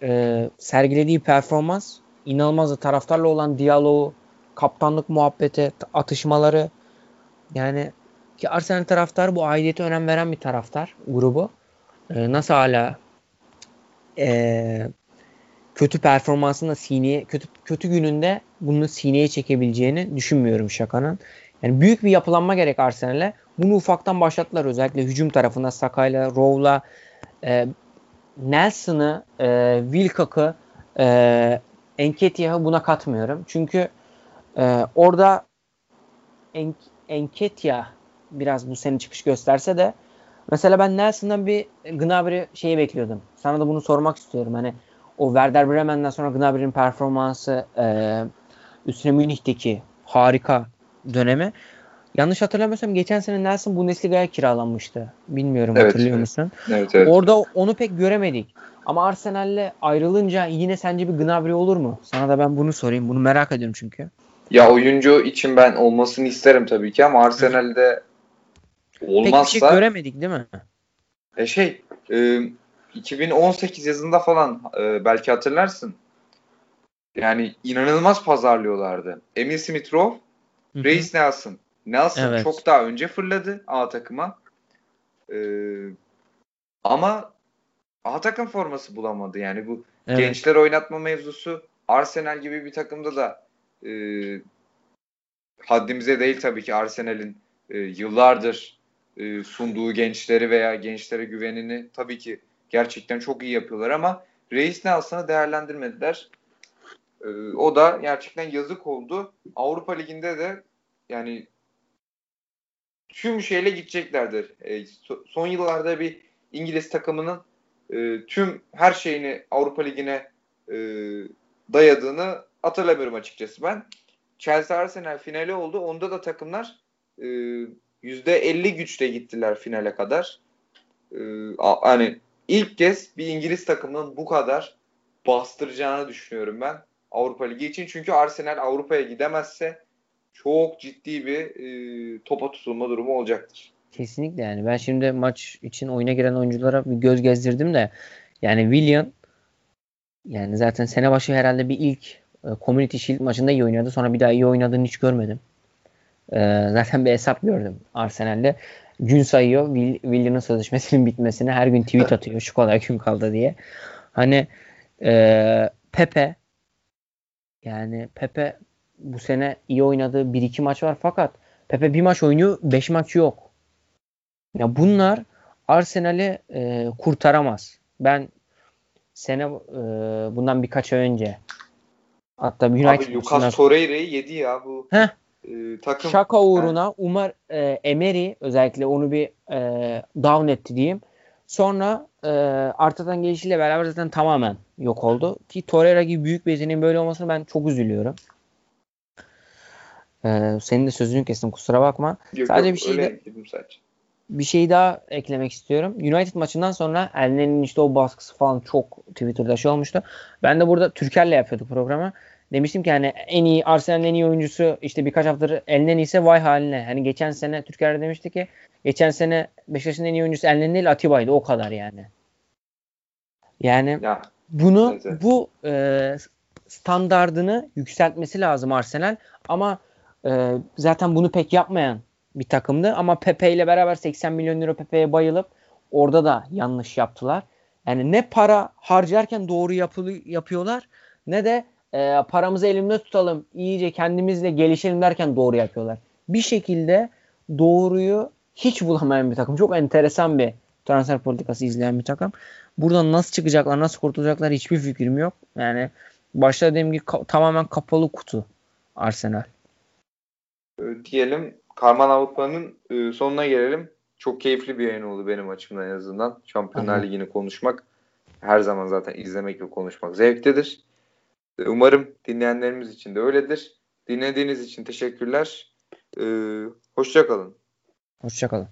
e, sergilediği performans inanılmazdı. Taraftarla olan diyaloğu, kaptanlık muhabbeti, atışmaları yani ki Arsenal taraftarı bu aidiyete önem veren bir taraftar grubu. E, nasıl hala e, kötü performansında sineye kötü kötü gününde bunu sineye çekebileceğini düşünmüyorum Şaka'nın. Yani büyük bir yapılanma gerek Arsenal'e. Bunu ufaktan başlattılar özellikle hücum tarafında Saka'yla, Row'la e, Nelson'ı, e, Wilcock'ı, e, Enketiah'ı buna katmıyorum. Çünkü e, orada en, Enketiah biraz bu sene çıkış gösterse de mesela ben Nelson'dan bir Gnabry şeyi bekliyordum. Sana da bunu sormak istiyorum. Hani o Werder Bremen'den sonra Gnabry'nin performansı e, üstüne Münih'teki harika dönemi. Yanlış hatırlamıyorsam geçen sene Nelson Bundesliga'ya kiralanmıştı. Bilmiyorum evet, hatırlıyor musun? Evet, evet. Orada onu pek göremedik. Ama Arsenal'le ayrılınca yine sence bir Gnabry olur mu? Sana da ben bunu sorayım. Bunu merak ediyorum çünkü. Ya oyuncu için ben olmasını isterim tabii ki ama Arsenal'de olmazsa... Pek bir şey göremedik değil mi? E şey e, 2018 yazında falan e, belki hatırlarsın. Yani inanılmaz pazarlıyorlardı. Emil Smith Rowe, Reis Nelson. Nelson evet. çok daha önce fırladı A takıma. Ee, ama A takım forması bulamadı. Yani bu evet. gençler oynatma mevzusu Arsenal gibi bir takımda da e, haddimize değil tabii ki Arsenal'in e, yıllardır e, sunduğu gençleri veya gençlere güvenini tabii ki gerçekten çok iyi yapıyorlar ama Reis Nelson'ı değerlendirmediler. E, o da gerçekten yazık oldu. Avrupa Ligi'nde de yani tüm şeyle gideceklerdir. E, son yıllarda bir İngiliz takımının e, tüm her şeyini Avrupa Ligi'ne e, dayadığını hatırlamıyorum açıkçası ben. Chelsea Arsenal finali oldu. Onda da takımlar e, %50 güçle gittiler finale kadar. E, hani ilk kez bir İngiliz takımının bu kadar bastıracağını düşünüyorum ben Avrupa Ligi için. Çünkü Arsenal Avrupa'ya gidemezse çok ciddi bir e, topa tutulma durumu olacaktır. Kesinlikle yani. Ben şimdi maç için oyuna giren oyunculara bir göz gezdirdim de yani William yani zaten sene başı herhalde bir ilk e, Community Shield maçında iyi oynadı. Sonra bir daha iyi oynadığını hiç görmedim. E, zaten bir hesap gördüm Arsenal'de. Gün sayıyor. Will, William'ın sözleşmesinin bitmesine her gün tweet atıyor. Şu kadar gün kaldı diye. Hani e, Pepe yani Pepe bu sene iyi oynadığı 1-2 maç var fakat Pepe bir maç oynuyor 5 maç yok. Ya bunlar Arsenal'i e, kurtaramaz. Ben sene e, bundan birkaç ay önce hatta United Abi Lucas Torreira'yı yedi ya bu Heh. E, takım. Şaka uğruna He. Umar e, Emery özellikle onu bir e, down etti diyeyim. Sonra e, Arta'dan gelişiyle beraber zaten tamamen yok oldu. Ki Torreira gibi büyük bir yeteneğin böyle olmasını ben çok üzülüyorum. Ee, senin de sözünü kestim kusura bakma. Yok, sadece yok, bir şey de, sadece. bir şey daha eklemek istiyorum. United maçından sonra Elne'nin işte o baskısı falan çok Twitter'da şey olmuştu. Ben de burada Türker'le yapıyorduk programı. Demiştim ki hani en iyi Arsenal'in en iyi oyuncusu işte birkaç haftadır Elnen ise vay haline. Hani geçen sene Türker demişti ki geçen sene Beşiktaş'ın en iyi oyuncusu Elnen değil Atiba'ydı o kadar yani. Yani ya, bunu evet. bu e, standardını yükseltmesi lazım Arsenal ama e, zaten bunu pek yapmayan bir takımdı ama Pepe ile beraber 80 milyon euro Pepe'ye bayılıp orada da yanlış yaptılar. Yani ne para harcarken doğru yapılı, yapıyorlar ne de e, paramızı elimde tutalım, iyice kendimizle gelişelim derken doğru yapıyorlar. Bir şekilde doğruyu hiç bulamayan bir takım. Çok enteresan bir transfer politikası izleyen bir takım. Buradan nasıl çıkacaklar, nasıl kurtulacaklar hiçbir fikrim yok. Yani başta dediğim gibi ka- tamamen kapalı kutu Arsenal. E, diyelim Karman Avrupa'nın e, sonuna gelelim. Çok keyifli bir yayın oldu benim açımdan en azından. Şampiyonlar. Ligi'ni konuşmak her zaman zaten izlemek ve konuşmak zevklidir. E, umarım dinleyenlerimiz için de öyledir. Dinlediğiniz için teşekkürler. Ee, hoşçakalın. Hoşçakalın.